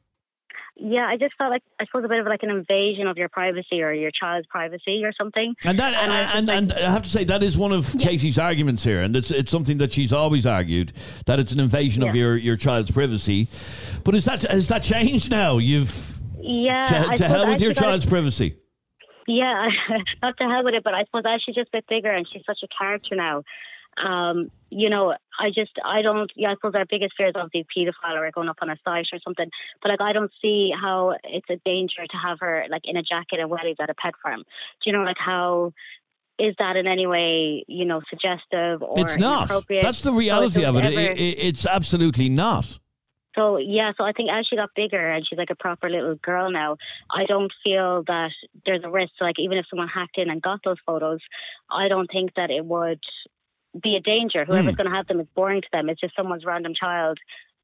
Speaker 6: Yeah, I just felt like I suppose a bit of like an invasion of your privacy or your child's privacy or something.
Speaker 2: And that,
Speaker 6: And I
Speaker 2: and,
Speaker 6: was
Speaker 2: and, I have to say that is one of Katie's arguments here, and it's it's something that she's always argued that it's an invasion of your, your child's privacy. But is that has that changed now? You've
Speaker 6: Yeah,
Speaker 2: to,
Speaker 6: I
Speaker 2: to hell
Speaker 6: I
Speaker 2: with your
Speaker 6: forgot-
Speaker 2: child's privacy.
Speaker 6: Yeah, not to hell with it, but I suppose as she's just a bit bigger and she's such a character now. Um, you know, I just I don't. Yeah, I suppose our biggest fear is obviously paedophile or going up on a site or something. But like, I don't see how it's a danger to have her like in a jacket and wellies at a pet farm. Do you know like how? Is that in any way, you know, suggestive or
Speaker 2: It's not.
Speaker 6: inappropriate?
Speaker 2: That's the
Speaker 6: So
Speaker 2: reality of it. It- it- It's absolutely not.
Speaker 6: So yeah, so I think as she got bigger and she's like a proper little girl now, I don't feel that there's a risk. Like even if someone hacked in and got those photos, I don't think that it would be a danger. Whoever's going to have them is boring to them. It's just someone's random child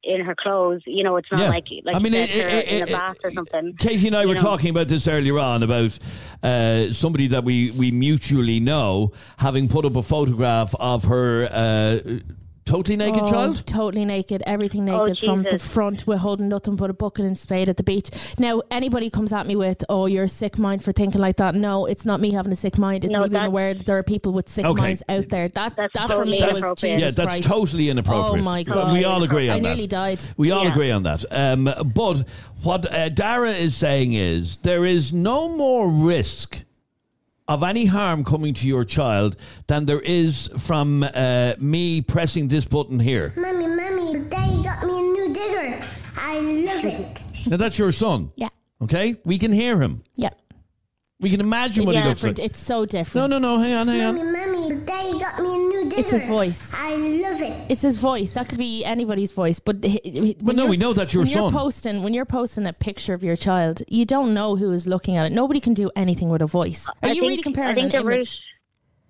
Speaker 6: in her clothes. You know, it's not
Speaker 2: Yeah.
Speaker 6: like like
Speaker 2: I mean,
Speaker 6: you
Speaker 2: it- it-
Speaker 6: in a bath or something.
Speaker 2: Katie and I
Speaker 6: you
Speaker 2: were
Speaker 6: know.
Speaker 2: talking about this earlier on about uh, somebody that we, we mutually know having put up a photograph of her uh, Totally naked
Speaker 3: Oh,
Speaker 2: child?
Speaker 3: Totally naked, everything
Speaker 6: Oh,
Speaker 3: naked from the front. We're holding nothing but a bucket and spade at the beach. Now, anybody comes at me with, "Oh, you're a sick mind for thinking like that." No, it's not me having a sick mind. It's
Speaker 6: No,
Speaker 3: me being aware that there are people with sick
Speaker 2: Okay.
Speaker 3: minds out there. That
Speaker 6: That's
Speaker 3: that for
Speaker 6: totally
Speaker 3: me was
Speaker 6: inappropriate.
Speaker 3: Jesus
Speaker 2: yeah, that's
Speaker 3: Christ.
Speaker 2: totally inappropriate.
Speaker 3: Oh my god!
Speaker 2: We all agree on
Speaker 3: I
Speaker 2: that.
Speaker 3: I nearly died.
Speaker 2: We all
Speaker 6: Yeah.
Speaker 2: agree on that. Um, but what uh, Dara is saying is there is no more risk of any harm coming to your child than there is from uh, me pressing this button here.
Speaker 7: Mummy, mummy, daddy got me a new digger. I love it.
Speaker 2: Now that's your son.
Speaker 3: Yeah,
Speaker 2: Okay, we can hear him.
Speaker 3: yeah.
Speaker 2: We can imagine
Speaker 3: It's
Speaker 2: what he looks
Speaker 3: different.
Speaker 2: like.
Speaker 3: It's so
Speaker 2: No,
Speaker 3: different.
Speaker 2: no, no. No, hang on, hang
Speaker 7: Mummy,
Speaker 2: on.
Speaker 7: mummy, daddy got me a new digger.
Speaker 3: It's his voice.
Speaker 7: I love it.
Speaker 3: It's his voice. That could be anybody's voice. But he- he- when
Speaker 2: no,
Speaker 3: you're-
Speaker 2: we know that's your
Speaker 3: when
Speaker 2: son.
Speaker 3: You're posting when you're posting a picture of your child, you don't know who is looking at it. Nobody can do anything with a voice. Are
Speaker 6: I
Speaker 3: you
Speaker 6: think-
Speaker 3: really comparing
Speaker 6: I think
Speaker 3: an
Speaker 6: the
Speaker 3: image?
Speaker 6: root.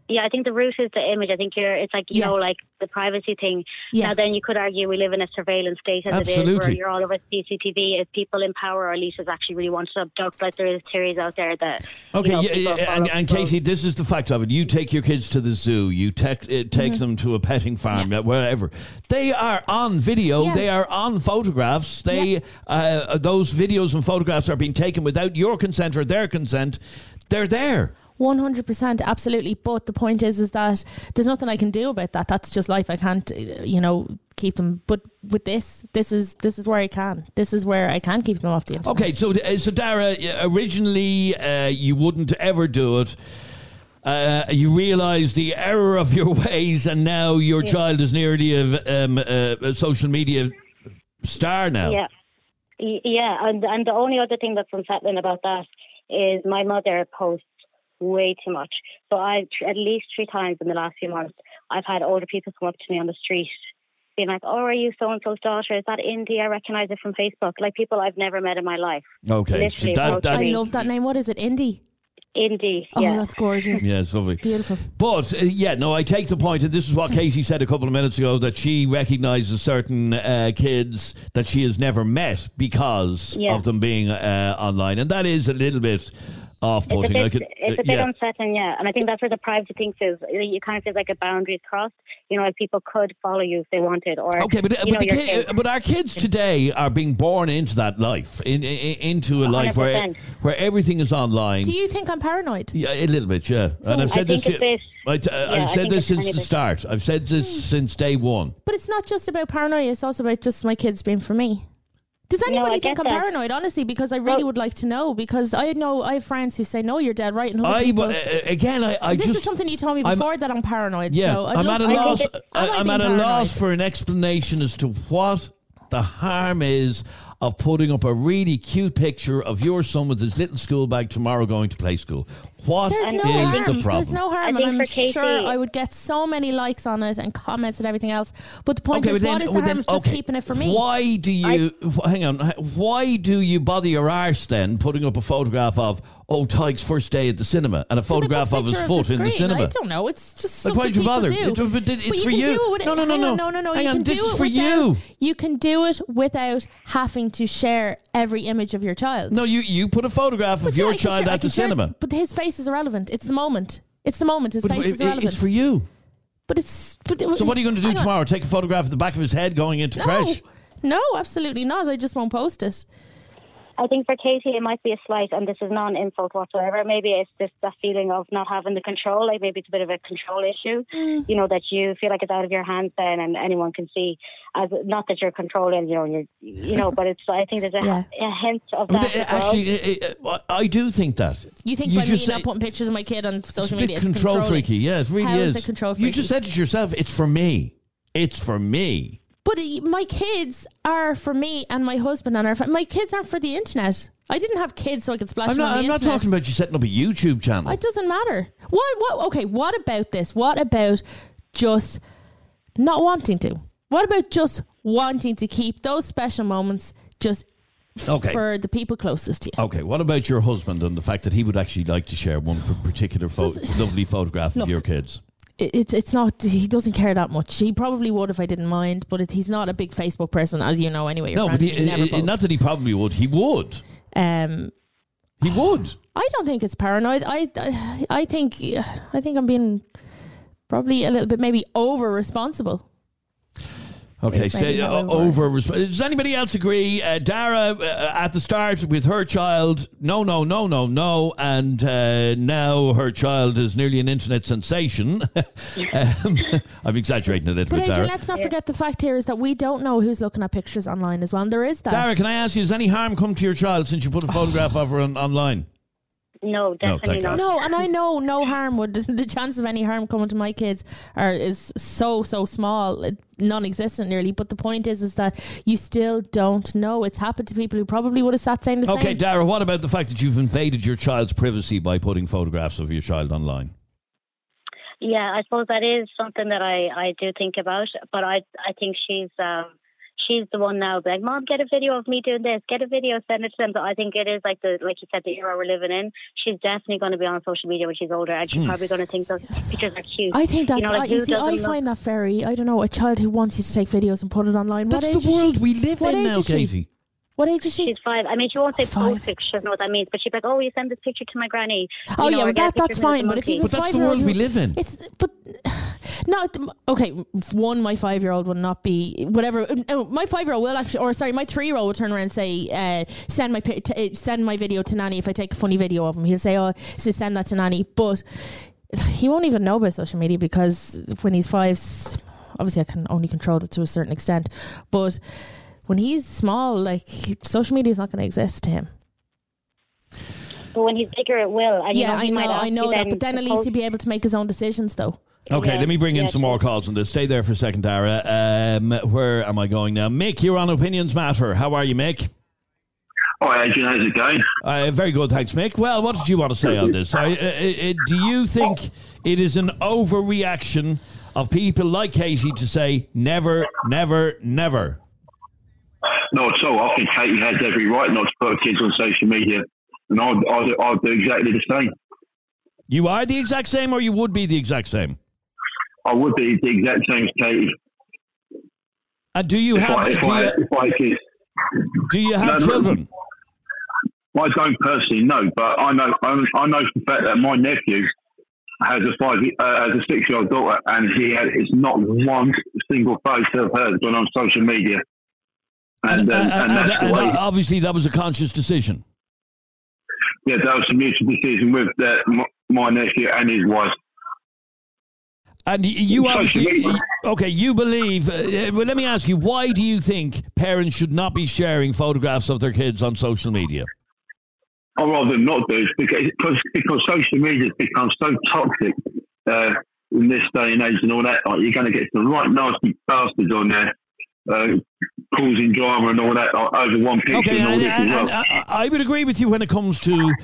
Speaker 6: Yeah, I think the root is the image. I think you're. It's like you know, like the privacy thing. Now then, you could argue we live in a surveillance state as it is,
Speaker 2: Absolutely.
Speaker 6: where you're all over CCTV. If people in power or leaders actually really want to abduct, like there is theories out there that.
Speaker 2: Okay,
Speaker 6: you know,
Speaker 2: yeah, yeah, and, and. Katie, this is the fact of it. You take your kids to the zoo, you take, it take
Speaker 3: Mm-hmm.
Speaker 2: them to a petting farm, uh, wherever. They are on video,
Speaker 3: Yeah.
Speaker 2: they are on photographs. They uh, Those videos and photographs are being taken without your consent or their consent. They're there.
Speaker 3: One hundred percent, absolutely. But the point is, is that there's nothing I can do about that. That's just life. I can't, uh, you know, keep them. But with this, this is this is where I can. This is where I can keep them off the internet.
Speaker 2: Okay, so uh, so Dara, uh, originally uh, you wouldn't ever do it. Uh, you realise the error of your ways, and now your child is nearly a, um, a, a social media star now.
Speaker 6: Yeah, yeah, and and the only other thing that's unsettling about that is my mother posts way too much. So I at least three times in the last few months, I've had older people come up to me on the street. Being like, oh, are you so and so's daughter? Is that Indy? I recognize it from Facebook. Like people I've never met in my life.
Speaker 2: Okay, so
Speaker 6: Literally,
Speaker 2: that, that,
Speaker 3: I love that name. What is it? Indie.
Speaker 6: Indy,
Speaker 3: Oh,
Speaker 6: yeah.
Speaker 3: that's gorgeous.
Speaker 2: yeah, it's lovely.
Speaker 3: Beautiful.
Speaker 2: But uh, yeah, no, I take the point, and this is what Katie said a couple of minutes ago that she recognises certain uh, kids that she has never met because
Speaker 6: Yeah.
Speaker 2: of them being uh, online, and that is a little bit
Speaker 6: It's a bit,
Speaker 2: I could,
Speaker 6: it's a bit
Speaker 2: yeah.
Speaker 6: unsettling, yeah. And I think that's where the privacy thing is. You kind of feel like a boundary is crossed. You know, like people could follow you if they wanted, or
Speaker 2: Okay, but uh, but,
Speaker 6: know,
Speaker 2: the
Speaker 6: your
Speaker 2: ki-
Speaker 6: kids.
Speaker 2: uh, but our kids today are being born into that life, in, in, into a life where
Speaker 6: 100%.
Speaker 2: where everything is online.
Speaker 3: Do you think I'm paranoid?
Speaker 2: Yeah, a little bit, yeah. and I've
Speaker 6: I
Speaker 2: said
Speaker 6: think
Speaker 2: this.
Speaker 6: a bit.
Speaker 2: I t- uh,
Speaker 6: Yeah,
Speaker 2: I've
Speaker 6: I
Speaker 2: said
Speaker 6: think
Speaker 2: this since the start. I've said this since day one.
Speaker 3: But it's not just about paranoia. It's also about just my kids being for me. Does anybody
Speaker 6: I
Speaker 3: think I'm
Speaker 6: that.
Speaker 3: paranoid? Honestly, because I really
Speaker 6: Well-
Speaker 3: would like to know. Because I know I have friends who say, "No, you're dead right," and
Speaker 2: I
Speaker 3: people.
Speaker 2: but, uh, again, I, I
Speaker 3: this
Speaker 2: just
Speaker 3: is something you told me
Speaker 2: I'm-
Speaker 3: before that I'm paranoid.
Speaker 2: Yeah,
Speaker 3: so
Speaker 2: I'm at a loss. I, I'm at a
Speaker 3: paranoid?
Speaker 2: loss for an explanation as to what the harm is of putting up a really cute picture of your son with his little school bag tomorrow going to play school. What
Speaker 3: There's
Speaker 2: is
Speaker 3: no
Speaker 6: I
Speaker 3: harm.
Speaker 2: the problem?
Speaker 3: There's no harm,
Speaker 6: think
Speaker 3: and I'm
Speaker 6: for
Speaker 3: sure I would get so many likes on it and comments and everything else. But the point
Speaker 2: Okay,
Speaker 3: is,
Speaker 2: but then,
Speaker 3: is the
Speaker 2: well,
Speaker 3: harm
Speaker 2: then,
Speaker 3: of just
Speaker 2: okay,
Speaker 3: keeping it for me?
Speaker 2: Why do you? wh- hang on. Why do you bother your arse then putting up a photograph of oh Tadhg's first day at the cinema and a
Speaker 3: 'Cause I put a
Speaker 2: photograph of his
Speaker 3: picture
Speaker 2: foot
Speaker 3: the
Speaker 2: in the cinema?
Speaker 3: I don't know. It's just
Speaker 2: Like, why'd you bother?
Speaker 3: do.
Speaker 2: It's- but it's
Speaker 3: But
Speaker 2: for
Speaker 3: can
Speaker 2: you.
Speaker 3: Do it with,
Speaker 2: No, no, no,
Speaker 3: hang
Speaker 2: no.
Speaker 3: on, no, no, no.
Speaker 2: Hang
Speaker 3: you
Speaker 2: on,
Speaker 3: can
Speaker 2: this is for
Speaker 3: without,
Speaker 2: you.
Speaker 3: You can do it without having to share every image of your child.
Speaker 2: no, you you put a photograph
Speaker 3: But
Speaker 2: of
Speaker 3: yeah,
Speaker 2: your child
Speaker 3: share-
Speaker 2: at the
Speaker 3: share-
Speaker 2: cinema.
Speaker 3: But his face is irrelevant. It's the moment. It's the moment. His
Speaker 2: But
Speaker 3: face
Speaker 2: it-
Speaker 3: is irrelevant.
Speaker 2: it's for you.
Speaker 3: But it's. But
Speaker 2: So what are you going to do
Speaker 3: on.
Speaker 2: tomorrow? Take a photograph of the back of his head going into
Speaker 3: No,
Speaker 2: crash?
Speaker 3: no, absolutely not. I just won't post it.
Speaker 6: I think for Katie, it might be a slight, and this is non-insult whatsoever. Maybe it's just that feeling of not having the control. Like maybe it's a bit of a control issue.
Speaker 3: Mm.
Speaker 6: You know that you feel like it's out of your hands then, and anyone can see. As not that you're controlling, you know, you're, you know, but it's. I think there's a,
Speaker 3: Yeah.
Speaker 6: a hint of that. as well.
Speaker 2: actually, I do think that.
Speaker 3: You think
Speaker 2: You
Speaker 3: by me
Speaker 2: just
Speaker 3: not putting pictures of my kid on
Speaker 2: It's a
Speaker 3: social
Speaker 2: bit
Speaker 3: media, it's
Speaker 2: control
Speaker 3: controlling.
Speaker 2: freaky. Yeah, it really
Speaker 3: How
Speaker 2: is.
Speaker 3: is it control
Speaker 2: You just said it yourself. It's for me. It's for me.
Speaker 3: But my kids are for me and my husband and our fa- my kids aren't for the internet. I didn't have kids so I could splash
Speaker 2: I'm
Speaker 3: them
Speaker 2: not. I'm
Speaker 3: the
Speaker 2: not talking about you setting up a YouTube channel.
Speaker 3: It doesn't matter. What? What? Okay. What about this? What about just not wanting to? What about just wanting to keep those special moments just
Speaker 2: Okay.
Speaker 3: for the people closest to you?
Speaker 2: Okay, what about your husband and the fact that he would actually like to share one for particular pho- lovely photograph of your kids?
Speaker 3: It, it's it's not. He doesn't care that much. He probably would if I didn't mind, but it, he's not a big Facebook person, as you know. Anyway,
Speaker 2: No, but he,
Speaker 3: he never
Speaker 2: not that he probably would. He would.
Speaker 3: Um,
Speaker 2: He would.
Speaker 3: I don't think it's paranoid. I, I, I think, I think I'm being probably a little bit maybe over responsible.
Speaker 2: Okay, so uh, over. Does anybody else agree? Uh, Dara uh, at the start with her child, no, no, no, no, no, and uh, now her child is nearly an internet sensation. um, I'm exaggerating a little
Speaker 3: But
Speaker 2: bit,
Speaker 3: Adrian,
Speaker 2: Dara.
Speaker 3: let's not forget the fact here is that we don't know who's looking at pictures online as well. And there is that.
Speaker 2: Dara, can I ask you, has any harm come to your child since you put a photograph of her on, online?
Speaker 6: No, definitely
Speaker 2: thank
Speaker 6: not.
Speaker 3: No, and I know no harm would. The chance of any harm coming to my kids are is so so small, non-existent nearly. But the point is, is that you still don't know. It's happened to people who probably would have sat saying the
Speaker 2: Okay,
Speaker 3: same.
Speaker 2: Okay, Dara, what about the fact that you've invaded your child's privacy by putting photographs of your child online?
Speaker 6: Yeah, I suppose that is something that I, I do think about, but I I think she's um she's the one now. Like, mom, get a video of me doing this. Get a video, send it to them. But I think it is like the like you said, the era we're living in. She's definitely going to be on social media when she's older, and she's hmm. probably going to think those pictures are cute.
Speaker 3: I think that's.
Speaker 6: you know, like
Speaker 3: I, you see, I
Speaker 6: doesn't
Speaker 3: find that very. I don't know. A child who wants you to take videos and put it online. what
Speaker 2: That's
Speaker 3: age
Speaker 2: the world
Speaker 3: she?
Speaker 2: we live
Speaker 3: What
Speaker 2: in
Speaker 3: age
Speaker 2: now,
Speaker 3: is she?
Speaker 2: Katie.
Speaker 3: What age is she?
Speaker 6: She's five. I mean, she won't say
Speaker 3: Five.
Speaker 6: post picture. She doesn't know what that means. But she's like, "Oh, you send this picture to my granny." Oh, you
Speaker 3: Oh
Speaker 6: know,
Speaker 3: yeah, well, that that's
Speaker 6: picture of me
Speaker 3: fine. But if you
Speaker 6: monkey.
Speaker 2: But that's the
Speaker 3: five-year-old
Speaker 2: world we live in.
Speaker 3: It's but not okay. One, my five year old will not be whatever. No, my five year old will actually, or sorry, my three year old will turn around and say, uh, "Send my t- uh, send my video to nanny." If I take a funny video of him, he'll say, "Oh, so send that to nanny." But he won't even know about social media because when he's five, obviously I can only control it to a certain extent. But when he's small, like social media is not going to exist to him.
Speaker 6: But when he's bigger, it will. And you
Speaker 3: yeah,
Speaker 6: know,
Speaker 3: I know, I know that. But then at least he'll be able to make his own decisions, though.
Speaker 2: Okay,
Speaker 6: Yeah,
Speaker 2: let me bring in
Speaker 6: yeah,
Speaker 2: some more calls on this. Stay there for a second, Dara. Um, where am I going now? Mick, you're on Opinions Matter. How are you, Mick?
Speaker 5: Hi, Adrian. How's it going?
Speaker 2: Uh, very good, thanks, Mick. Well, what did you want to say on this? I, uh, uh, do you think it is an overreaction of people like Katie to say never, never, never?
Speaker 5: No, at all. I think Katie has every right not to put her kids on social media, and I'll, I'd, I'd do exactly the same.
Speaker 2: You are the exact same, or you would be the exact same?
Speaker 5: I would be the exact same Katie.
Speaker 2: And do you
Speaker 5: If
Speaker 2: have
Speaker 5: I, if
Speaker 2: do
Speaker 5: I,
Speaker 2: you,
Speaker 5: if I kids.
Speaker 2: do you have
Speaker 5: No, no.
Speaker 2: children?
Speaker 5: I don't personally know, but I know I know for the fact that my nephew has a five uh, has a six year old daughter, and he has it's not one single photo of her gone on social media, and
Speaker 2: And,
Speaker 5: um,
Speaker 2: uh,
Speaker 5: and,
Speaker 2: and- and
Speaker 5: way.
Speaker 2: obviously, that was a conscious decision.
Speaker 5: Yeah, that was a mutual decision with uh, my, my nephew and his wife.
Speaker 2: And you obviously, okay, you believe. Uh, well, let me ask you, why do you think parents should not be sharing photographs of their kids on social media?
Speaker 5: I'd rather them not do because because, because social media has become so toxic uh, in this day and age and all that. Like, you're going to get some right nasty bastards on there. Uh, causing drama and all that over one picture
Speaker 2: Okay,
Speaker 5: and all
Speaker 2: and,
Speaker 5: this as
Speaker 2: and-
Speaker 5: well.
Speaker 2: and I, I would agree with you when it comes to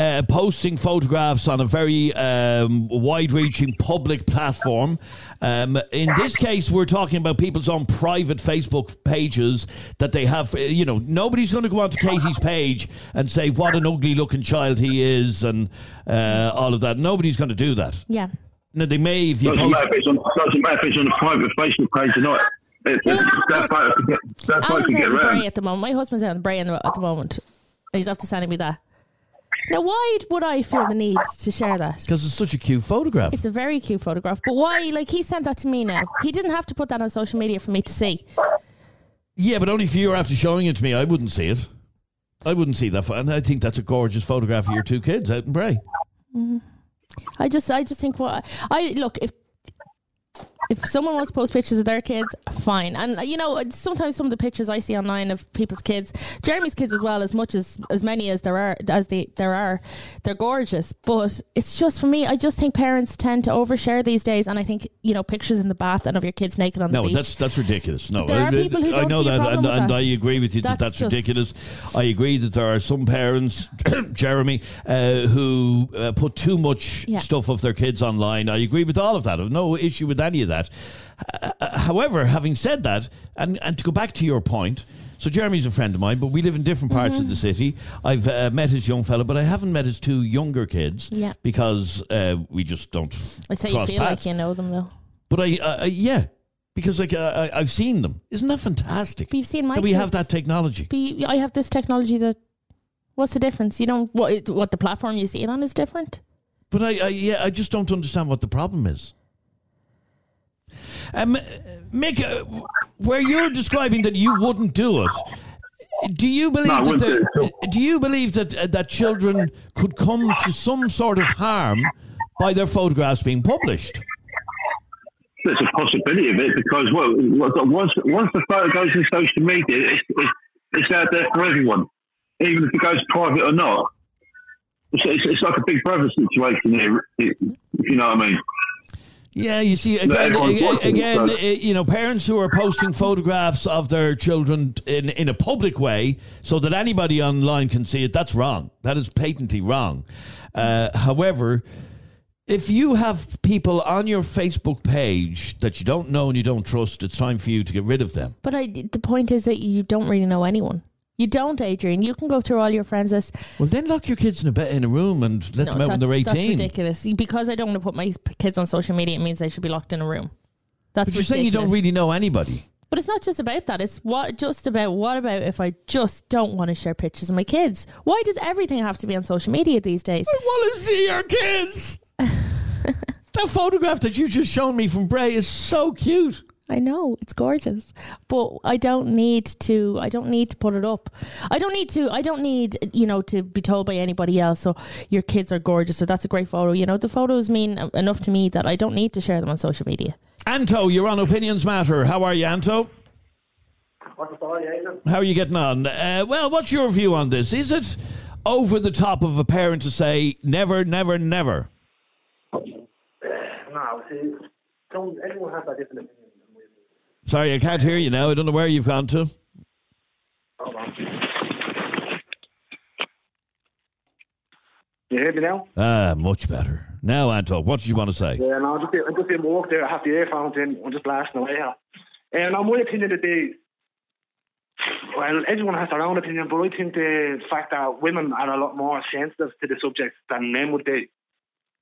Speaker 2: uh, posting photographs on a very um, wide-reaching public platform. Um, in this case, we're talking about people's own private Facebook pages that they have. uh, You know, nobody's going to go onto Katie's page and say what an ugly-looking child he is and uh, all of that. Nobody's going to do that.
Speaker 3: Yeah.
Speaker 2: No, they may if you
Speaker 5: doesn't
Speaker 2: post.
Speaker 5: matter if on doesn't matter if it's on a private Facebook page or not. It,
Speaker 3: Yeah,
Speaker 5: it-
Speaker 3: look,
Speaker 5: that
Speaker 3: look,
Speaker 5: photo could get
Speaker 3: Alan's out in Bray
Speaker 5: around.
Speaker 3: at the moment. My husband's out in Bray at the moment. He's after sending me that. Now, why would I feel the need to share that?
Speaker 2: Because it's such a cute photograph.
Speaker 3: It's a very cute photograph, but why? Like he sent that to me now. He didn't have to put that on social media for me to see.
Speaker 2: Yeah, but only if you're after showing it to me, I wouldn't see it. I wouldn't see that. pho- And I think that's a gorgeous photograph of your two kids out in Bray. Mm-hmm.
Speaker 3: I just, I just think what I look if. If someone wants to post pictures of their kids, fine. And you know, sometimes some of the pictures I see online of people's kids, Jeremy's kids as well, as much as as many as there are as they there are, they're gorgeous. But it's just for me, I just think parents tend to overshare these days, and I think you know pictures in the bath and of your kids naked on the
Speaker 2: No,
Speaker 3: beach.
Speaker 2: that's that's ridiculous. No,
Speaker 3: There are
Speaker 2: I,
Speaker 3: people who don't
Speaker 2: know
Speaker 3: see a
Speaker 2: that, and, and
Speaker 3: that.
Speaker 2: I agree with you that
Speaker 3: That's
Speaker 2: that's, ridiculous. I agree that there are some parents, Jeremy, uh, who uh, put too much
Speaker 3: Yeah.
Speaker 2: stuff of their kids online. I agree with all of that. I've no issue with any of that. Uh, uh, however, having said that, and and to go back to your point. So Jeremy's a friend of mine, but we live in different parts
Speaker 3: Mm-hmm.
Speaker 2: of the city. I've uh, met his young fella, but I haven't met his two younger kids
Speaker 3: Yeah.
Speaker 2: because uh, we just don't.
Speaker 3: It's how you feel
Speaker 2: paths.
Speaker 3: like you know them though.
Speaker 2: But I, uh, uh, yeah, because like uh, I, I've seen them. Isn't that fantastic?
Speaker 3: But you've seen my
Speaker 2: that we have that technology.
Speaker 3: But you, I have this technology that. What's the difference? You don't what it- what the platform you see it on is different.
Speaker 2: But I, I, yeah, I just don't understand what the problem is. Um, Mick, uh, where you're describing that you wouldn't do it, do you believe
Speaker 8: No,
Speaker 2: that the,
Speaker 8: do it,
Speaker 2: do you believe that uh, that children could come to some sort of harm by their photographs being published?
Speaker 8: There's a possibility of it because well, once once the photo goes in social media, it's, it's, it's out there for everyone, even if it goes private or not. It's, it's, it's like a Big Brother situation here, if you know what I mean.
Speaker 2: Yeah, you see, again, again,
Speaker 8: watching,
Speaker 2: again
Speaker 8: so-
Speaker 2: uh, you know, parents who are posting photographs of their children in, in a public way so that anybody online can see it, that's wrong. That is patently wrong. Uh, however, if you have people on your Facebook page that you don't know and you don't trust, it's time for you to get rid of them.
Speaker 3: But I, the point is that you don't really know anyone. You don't, Adrian. You can go through all your friends list.
Speaker 2: Well, then lock your kids in a, bed, in a room and let them out when they're
Speaker 3: that's
Speaker 2: 18.
Speaker 3: ridiculous. Because I don't want to put my p- kids on social media, it means they should be locked in a room. That's
Speaker 2: But you're saying you don't really know anybody.
Speaker 3: But it's not just about that. It's what just about what about if I just don't want to share pictures of my kids? Why does everything have to be on social media these days?
Speaker 2: I want to see your kids. that photograph that you just shown me from Bray is so cute.
Speaker 3: I know it's gorgeous, but I don't need to. I don't need to put it up. I don't need to. I don't need you know to be told by anybody else. So your kids are gorgeous, So that's a great photo. You know the photos mean enough to me that I don't need to share them on social media.
Speaker 2: Anto, you're on Opinions Matter. How are you, Anto? How are you getting on? Uh, well, what's your view on this? Is it over the top of a parent to say never, never, never?
Speaker 9: No, see, don't, everyone has that different opinion.
Speaker 2: Sorry, I can't hear you now. I don't know where you've gone to.
Speaker 9: Hold on. You hear me now?
Speaker 2: Ah, much better. Now, Anto, what did you want to say?
Speaker 9: Yeah, no, I'm just, I'm just in walk there. I have the earphones in. I'm just blasting away here. And on my opinion today, well, everyone has their own opinion, but I think the fact that women are a lot more sensitive to the subject than men would be.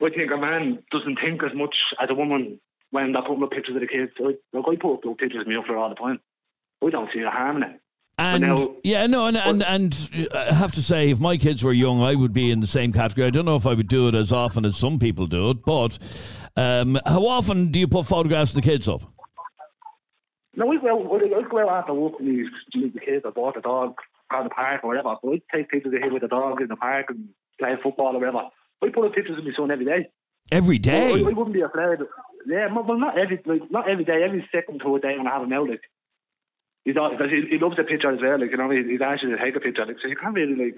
Speaker 9: I think a man doesn't think as much as a woman when they're putting up pictures of the kids. I, like, I put up pictures of me up there all the time. I don't see the harm in it.
Speaker 2: And
Speaker 9: now-
Speaker 2: yeah, no, and, and and I have to say, if my kids were young, I would be in the same category. I don't know if I would do it as often as some people do it, but um, how often do you put photographs of the kids up?
Speaker 9: No, we go, we we go out after walk with these the kids or bought the dog out the park or whatever. I take pictures of him with the dog in the park and playing football or whatever. We put up pictures of my son every day.
Speaker 2: Every day.
Speaker 9: I. I wouldn't be afraid. Yeah, well, not every like, not every day. Every second to a day when I have him out, like he's all, because he, he loves the picture as well. Like you know, he, he's actually to take a picture. Like so, you can't really like.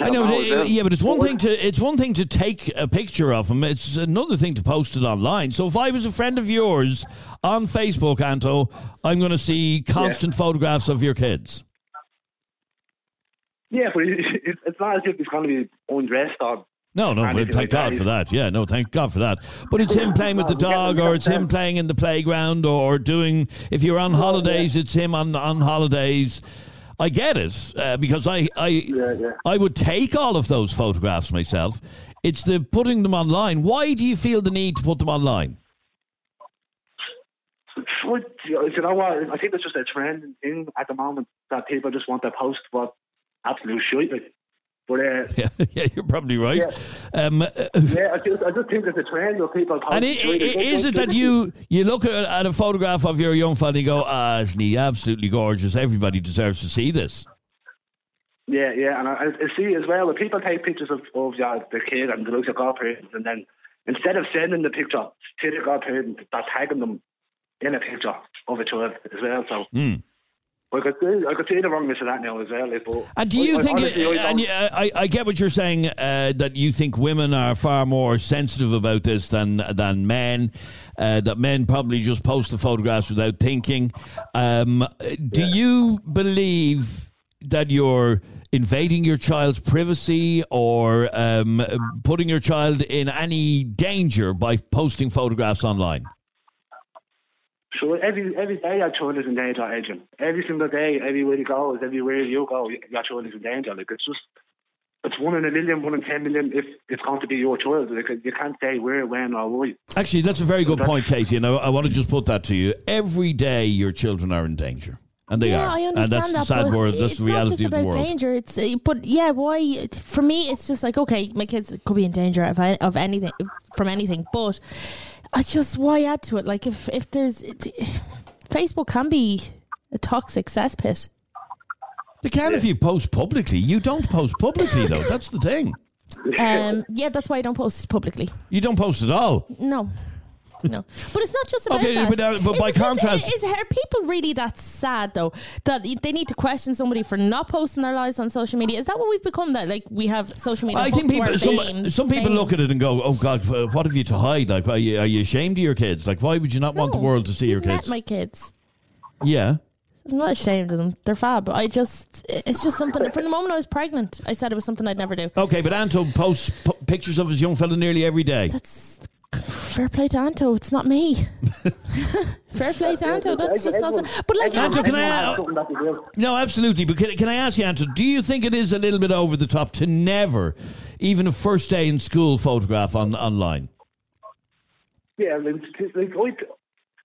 Speaker 2: I know,
Speaker 9: tell him
Speaker 2: but-
Speaker 9: how it's
Speaker 2: yeah, but it's one thing to it's one thing to take a picture of him. It's another thing to post it online. So if I was a friend of yours on Facebook, Anto, I'm going to see constant photographs of your kids.
Speaker 9: Yeah, but it, it, it's not as if he's going to be undressed or.
Speaker 2: No, no,
Speaker 9: anything
Speaker 2: thank
Speaker 9: like that.
Speaker 2: God for that. Yeah, no, thank God for that. But it's him playing with the dog, or it's him playing in the playground, or doing. If you're on holidays, it's him on on holidays. I get it uh, because I I
Speaker 9: Yeah, yeah.
Speaker 2: I would take all of those photographs myself. It's the putting them online. Why do you feel the need to put them online?
Speaker 9: You know what? I think it's just a trend thing at the moment that people just want to post what absolute shit. Like. But uh,
Speaker 2: Yeah, yeah, you're probably right. Um, uh,
Speaker 9: yeah, I just, I just think it's a trend of people
Speaker 2: and i-
Speaker 9: shit.
Speaker 2: i- is it that you you look at, at a photograph of your young fella and you go, ah, isn't he absolutely gorgeous? Everybody deserves to see this.
Speaker 9: Yeah, yeah, and I, I see as well. When people take pictures of, of yeah, the kid and the looks of godparents, and then instead of sending the picture to the godparents, they're tagging them in a picture of a child as well. So
Speaker 2: Hmm.
Speaker 9: I could see, I could see the wrongness of that now as well. Like, but
Speaker 2: And do you
Speaker 9: I
Speaker 2: think?
Speaker 9: honestly, I
Speaker 2: and you, I, I get what you're saying uh, that you think women are far more sensitive about this than than men. Uh, that men probably just post the photographs without thinking. Um, do you believe that you're invading your child's privacy or um, putting your child in any danger by posting photographs online?
Speaker 9: So every every day your child is in danger, Adrian. Every single day, everywhere you go, everywhere you go, your child is in danger. Like it's just, it's one in a million, one in ten million. If it's going to be your child, like you can't say where, when, or why.
Speaker 2: Actually, that's a very good point, Katie, and I, I want to just put that to you. Every day, your children are in danger, and they
Speaker 3: yeah,
Speaker 2: are,
Speaker 3: I
Speaker 2: and
Speaker 3: understand
Speaker 2: that's the
Speaker 3: that.
Speaker 2: sad
Speaker 3: but
Speaker 2: world. That's
Speaker 3: it's
Speaker 2: the reality
Speaker 3: not just
Speaker 2: of the
Speaker 3: about
Speaker 2: world.
Speaker 3: danger. It's uh, but yeah, why? For me, it's just like okay, my kids could be in danger of, of anything from anything, but I just why add to it? Like if if there's it, Facebook can be a toxic cesspit.
Speaker 2: They can if you post publicly. You don't post publicly though. That's the thing.
Speaker 3: Um, yeah, that's why I don't post publicly.
Speaker 2: You don't post at all.
Speaker 3: No. No, but it's not just about
Speaker 2: Okay,
Speaker 3: that.
Speaker 2: but, uh, but by
Speaker 3: Is- is-
Speaker 2: contrast-
Speaker 3: is, are people really that sad though that they need to question somebody for not posting their lives on social media? Is that what we've become? That like we have social media.
Speaker 2: I think people. Some,
Speaker 3: veins-
Speaker 2: some people look at it and go, "Oh God, uh, what have you to hide? Like, are you, are you ashamed of your kids? Like, why would you not want the world to see your kids?"
Speaker 3: my kids.
Speaker 2: yeah.
Speaker 3: I'm not ashamed of them. They're fab. I just, it's just something. From the moment I was pregnant, I said it was something I'd never do.
Speaker 2: Okay, but Anto posts p- pictures of his young fella nearly every day.
Speaker 3: That's fair play to Anto. It's not me. fair play to Anto. That's just not. So, but like,
Speaker 2: Anto, can I? Uh,
Speaker 9: something that they do.
Speaker 2: no, absolutely. But can, can I ask you, Anto? Do you think it is a little bit over the top to never, even a first day in school photograph on online?
Speaker 9: Yeah, like, like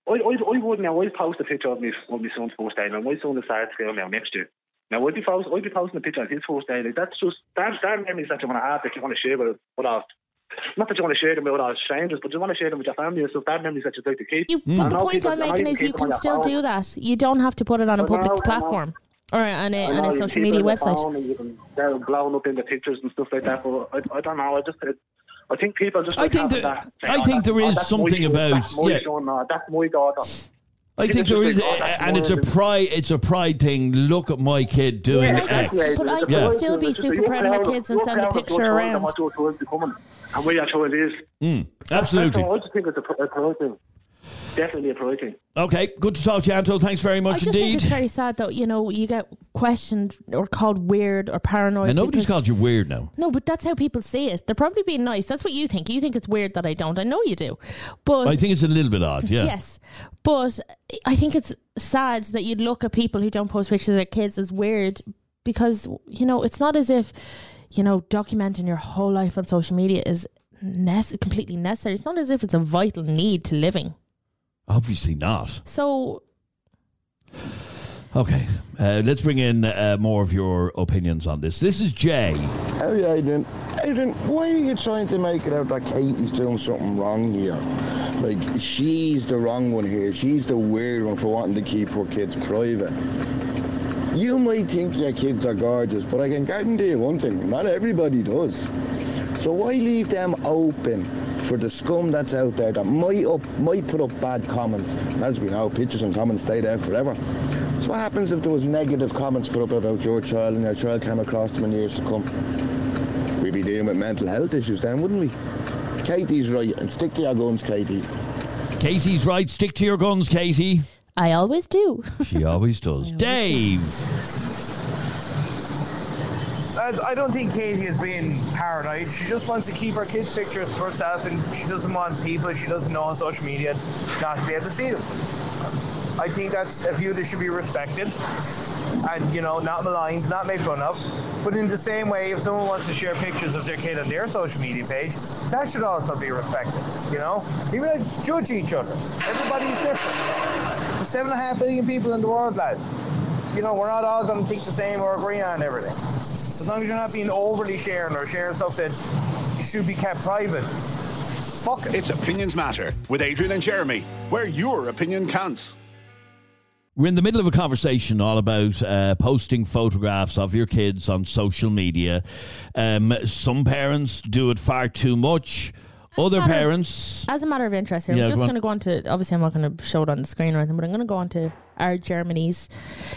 Speaker 9: I, I, I, I would now. I post a picture of me of my son's first day. Now my son is starting school now next year. Now I'd be post, I'd be posting a picture of his first day. Like that's just that that memories that you want to have that you want to share with with our. Not that you want to share them with our strangers, but you want to share them with your family and stuff. That memories that you'd like to keep.
Speaker 3: you,
Speaker 9: And
Speaker 3: but the point
Speaker 9: people-
Speaker 3: I'm making is you can still
Speaker 9: phone.
Speaker 3: do that. You don't have to put it on a public
Speaker 9: I know.
Speaker 3: platform or on a,
Speaker 9: I
Speaker 3: on a
Speaker 9: you
Speaker 3: social media
Speaker 9: it on your
Speaker 3: website.
Speaker 9: phone and you can- They're blown up in the pictures and stuff like that. But I, I don't know. I just. I think people just.
Speaker 2: I
Speaker 9: like
Speaker 2: think
Speaker 9: having
Speaker 2: that-
Speaker 9: that.
Speaker 2: I
Speaker 9: oh,
Speaker 2: think
Speaker 9: that's-
Speaker 2: there
Speaker 9: oh,
Speaker 2: is
Speaker 9: that's my
Speaker 2: something about-
Speaker 9: That's my
Speaker 2: yeah.
Speaker 9: son. uh, That's my daughter.
Speaker 2: I
Speaker 9: think
Speaker 2: think
Speaker 9: it's
Speaker 2: there
Speaker 9: just
Speaker 2: is,
Speaker 9: like, that's
Speaker 2: and it's a pride. It's a pride thing. Look at my kid doing
Speaker 9: Yeah,
Speaker 2: X.
Speaker 3: but I can
Speaker 2: Yeah.
Speaker 3: still be super proud of my kids and send a picture around.
Speaker 9: What your child's becoming and where your child is.
Speaker 2: Mm, absolutely.
Speaker 9: I just think it's a, pr- a pride thing. Definitely a pride thing.
Speaker 2: Okay, good to talk to you, Anto. Thanks very
Speaker 3: I
Speaker 2: much
Speaker 3: just think
Speaker 2: indeed.
Speaker 3: it's very sad though. You know, you get questioned or called weird or paranoid.
Speaker 2: And nobody's called you weird now.
Speaker 3: No, but that's how people see it. They're probably being nice. That's what you think. You think it's weird that I don't. I know you do. But
Speaker 2: I think it's a little bit odd. Yeah.
Speaker 3: Yes. But I think it's sad that you'd look at people who don't post pictures of their kids as weird because, you know, it's not as if, you know, documenting your whole life on social media is nece- completely necessary. It's not as if it's a vital need to living.
Speaker 2: Obviously not.
Speaker 3: So,
Speaker 2: Okay, uh, let's bring in uh, more of your opinions on this. This is Jay.
Speaker 10: How are you, Adrian? Adrian, why are you trying to make it out that Katie's doing something wrong here? Like, she's the wrong one here. She's the weird one for wanting to keep her kids private. You might think your kids are gorgeous, but I can guarantee you one thing, not everybody does. So why leave them open for the scum that's out there that might up might put up bad comments? And as we know, pictures and comments stay there forever. So what happens if there was negative comments put up about your child and your child came across them in years to come? We'd be dealing with mental health issues then, wouldn't we? Katie's right, and stick to your guns, Katie.
Speaker 2: Katie's right. Stick to your guns, Katie.
Speaker 3: I always do.
Speaker 2: She always does. Dave.
Speaker 11: Lads, I don't think Katie is being paranoid. She just wants to keep her kids' pictures for herself, and she doesn't want people she doesn't know on social media not to be able to see them. I think that's a view that should be respected, and you know, not maligned, not made fun of. But in the same way, if someone wants to share pictures of their kid on their social media page, that should also be respected. You know, even like judge each other. Everybody's different. There's seven and a half billion people in the world, lads. You know, we're not all going to think the same or agree on everything. As long as you're not being overly sharing or sharing stuff that should be kept private. Fuck it.
Speaker 12: It's Opinions Matter with Adrian and Jeremy, where your opinion counts.
Speaker 2: We're in the middle of a conversation all about uh, posting photographs of your kids on social media. Um, some parents do it far too much. Other
Speaker 3: matter of-
Speaker 2: parents,
Speaker 3: As a matter of interest here,
Speaker 2: Yeah,
Speaker 3: I'm just going to go on to, obviously, I'm not going to show it on the screen or anything, but I'm going to go on to our Jeremy's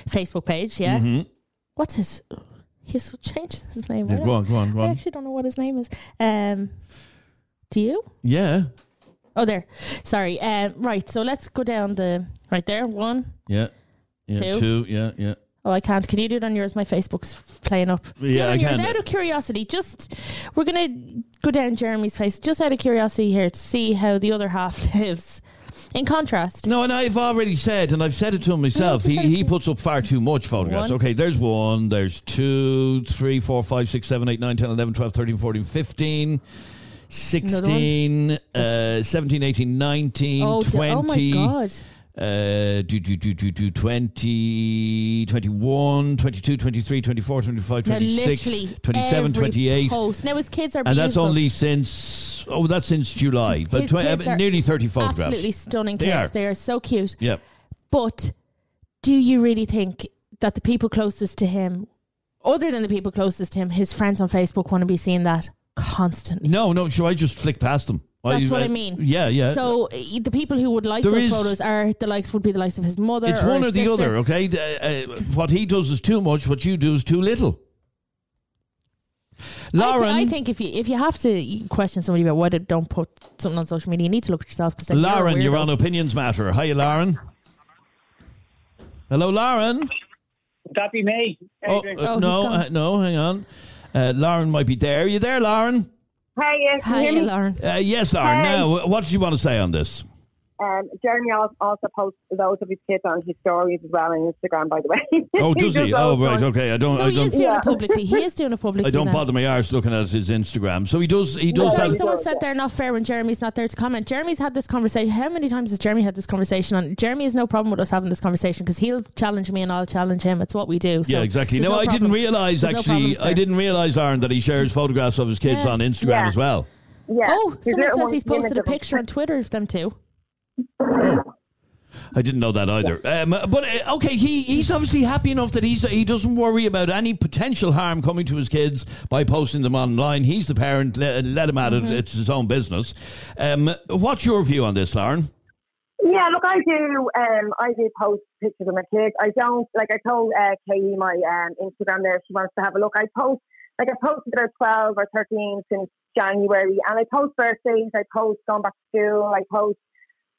Speaker 3: Facebook page. Yeah.
Speaker 2: Mhm.
Speaker 3: What's his. He's changed his name.
Speaker 2: Yeah,
Speaker 3: don't-
Speaker 2: go on, go on,
Speaker 3: I actually don't know what his name is. Um, do you?
Speaker 2: yeah,
Speaker 3: Oh, there. Sorry. Um, right. So let's go down the. Right there. One.
Speaker 2: yeah, yeah,
Speaker 3: Two.
Speaker 2: two, yeah, yeah.
Speaker 3: Oh, I can't. Can you do it on yours? My Facebook's playing up. Do it
Speaker 2: Yeah,
Speaker 3: on
Speaker 2: I
Speaker 3: yours.
Speaker 2: can.
Speaker 3: Out of curiosity, just we're gonna go down Jeremy's face, just out of curiosity here to see how the other half lives. In contrast,
Speaker 2: No, and I've already said, and I've said it to him myself.
Speaker 3: just
Speaker 2: he he puts up far too much photographs.
Speaker 3: One.
Speaker 2: Okay, there's one, there's two, three, four, five, six, seven, eight, nine, 10, 11, 12, 13, 14, 15, 16, uh, 17, 18, 19,
Speaker 3: oh, d-
Speaker 2: 20.
Speaker 3: oh my god,
Speaker 2: uh, do, do, do, do, do 20, 21, 22, 23, 24, 25,
Speaker 3: Now,
Speaker 2: 26,
Speaker 3: literally
Speaker 2: 27, 28.
Speaker 3: Post. Now his kids are
Speaker 2: And that's only since, oh, that's since July. But
Speaker 3: His
Speaker 2: tw-
Speaker 3: kids are
Speaker 2: nearly 30 photographs.
Speaker 3: Absolutely stunning
Speaker 2: They
Speaker 3: kids.
Speaker 2: are.
Speaker 3: They are so cute.
Speaker 2: Yep.
Speaker 3: But do you really think that the people closest to him, other than the people closest to him, his friends on Facebook want to be seeing that constantly?
Speaker 2: No, no, should I just flick past them?
Speaker 3: That's what I mean.
Speaker 2: Yeah, yeah.
Speaker 3: So uh, the people who would like
Speaker 2: There
Speaker 3: those
Speaker 2: is-
Speaker 3: photos are the likes would be the likes of his mother.
Speaker 2: it's
Speaker 3: or
Speaker 2: one or
Speaker 3: his
Speaker 2: the
Speaker 3: sister.
Speaker 2: other, okay? Uh, uh, what he does is too much, what you do is too little.
Speaker 3: I, thi-
Speaker 2: Lauren,
Speaker 3: I think if you if you have to question somebody about why they don't put something on social media, you need to look at yourself because
Speaker 2: Lauren,
Speaker 3: you're,
Speaker 2: you're on. Opinions Matter. Hiya, Lauren. Hello, Lauren.
Speaker 13: that be me?
Speaker 2: Oh, uh, no, uh, no, hang on. Uh, Lauren might be there. Are you there, Lauren?
Speaker 14: Hi, yes, can you hear
Speaker 3: Hiya,
Speaker 14: me?
Speaker 3: Lauren.
Speaker 2: Uh, yes, Lauren.
Speaker 14: Hi.
Speaker 2: Now, what did you want to say on this?
Speaker 14: Um, Jeremy also posts loads of his kids on his stories as well on Instagram, by the way.
Speaker 2: Oh, does he? Oh, right. Okay. I don't.
Speaker 3: So
Speaker 2: I
Speaker 3: he is
Speaker 2: don't.
Speaker 3: doing it publicly. He is doing it publicly.
Speaker 2: I don't
Speaker 3: now.
Speaker 2: bother my arse looking at his Instagram. So he does. He does
Speaker 3: Sorry,
Speaker 2: have.
Speaker 3: someone said they're not fair when Jeremy's not there to comment. Jeremy's had this conversation. How many times has Jeremy had this conversation? On Jeremy has no problem with us having this conversation because he'll challenge me and I'll challenge him. It's what we do. So
Speaker 2: yeah, exactly.
Speaker 3: there's
Speaker 2: No, I didn't realize
Speaker 3: There's
Speaker 2: actually.
Speaker 3: problems
Speaker 2: I didn't realize, Aaron, that he shares photographs of his kids
Speaker 3: Yeah.
Speaker 2: on Instagram
Speaker 14: Yeah.
Speaker 2: as well.
Speaker 14: Yeah.
Speaker 3: Oh, someone says he's posted a
Speaker 14: image of him.
Speaker 3: picture on Twitter of them too.
Speaker 2: I didn't know that either. Um, but uh, okay, he, he's obviously happy enough that he's he doesn't worry about any potential harm coming to his kids by posting them online. He's the parent. Let, let him at
Speaker 3: Mm-hmm.
Speaker 2: it. It's his own business. Um, what's your view on this, Lauren?
Speaker 14: Yeah, look, I do. Um, I do post pictures of my kids. I don't like. I told uh, Katie my um, Instagram there. She wants to have a look. I post like I posted about twelve or thirteen since January, and I post birthdays. I post going back to school. I post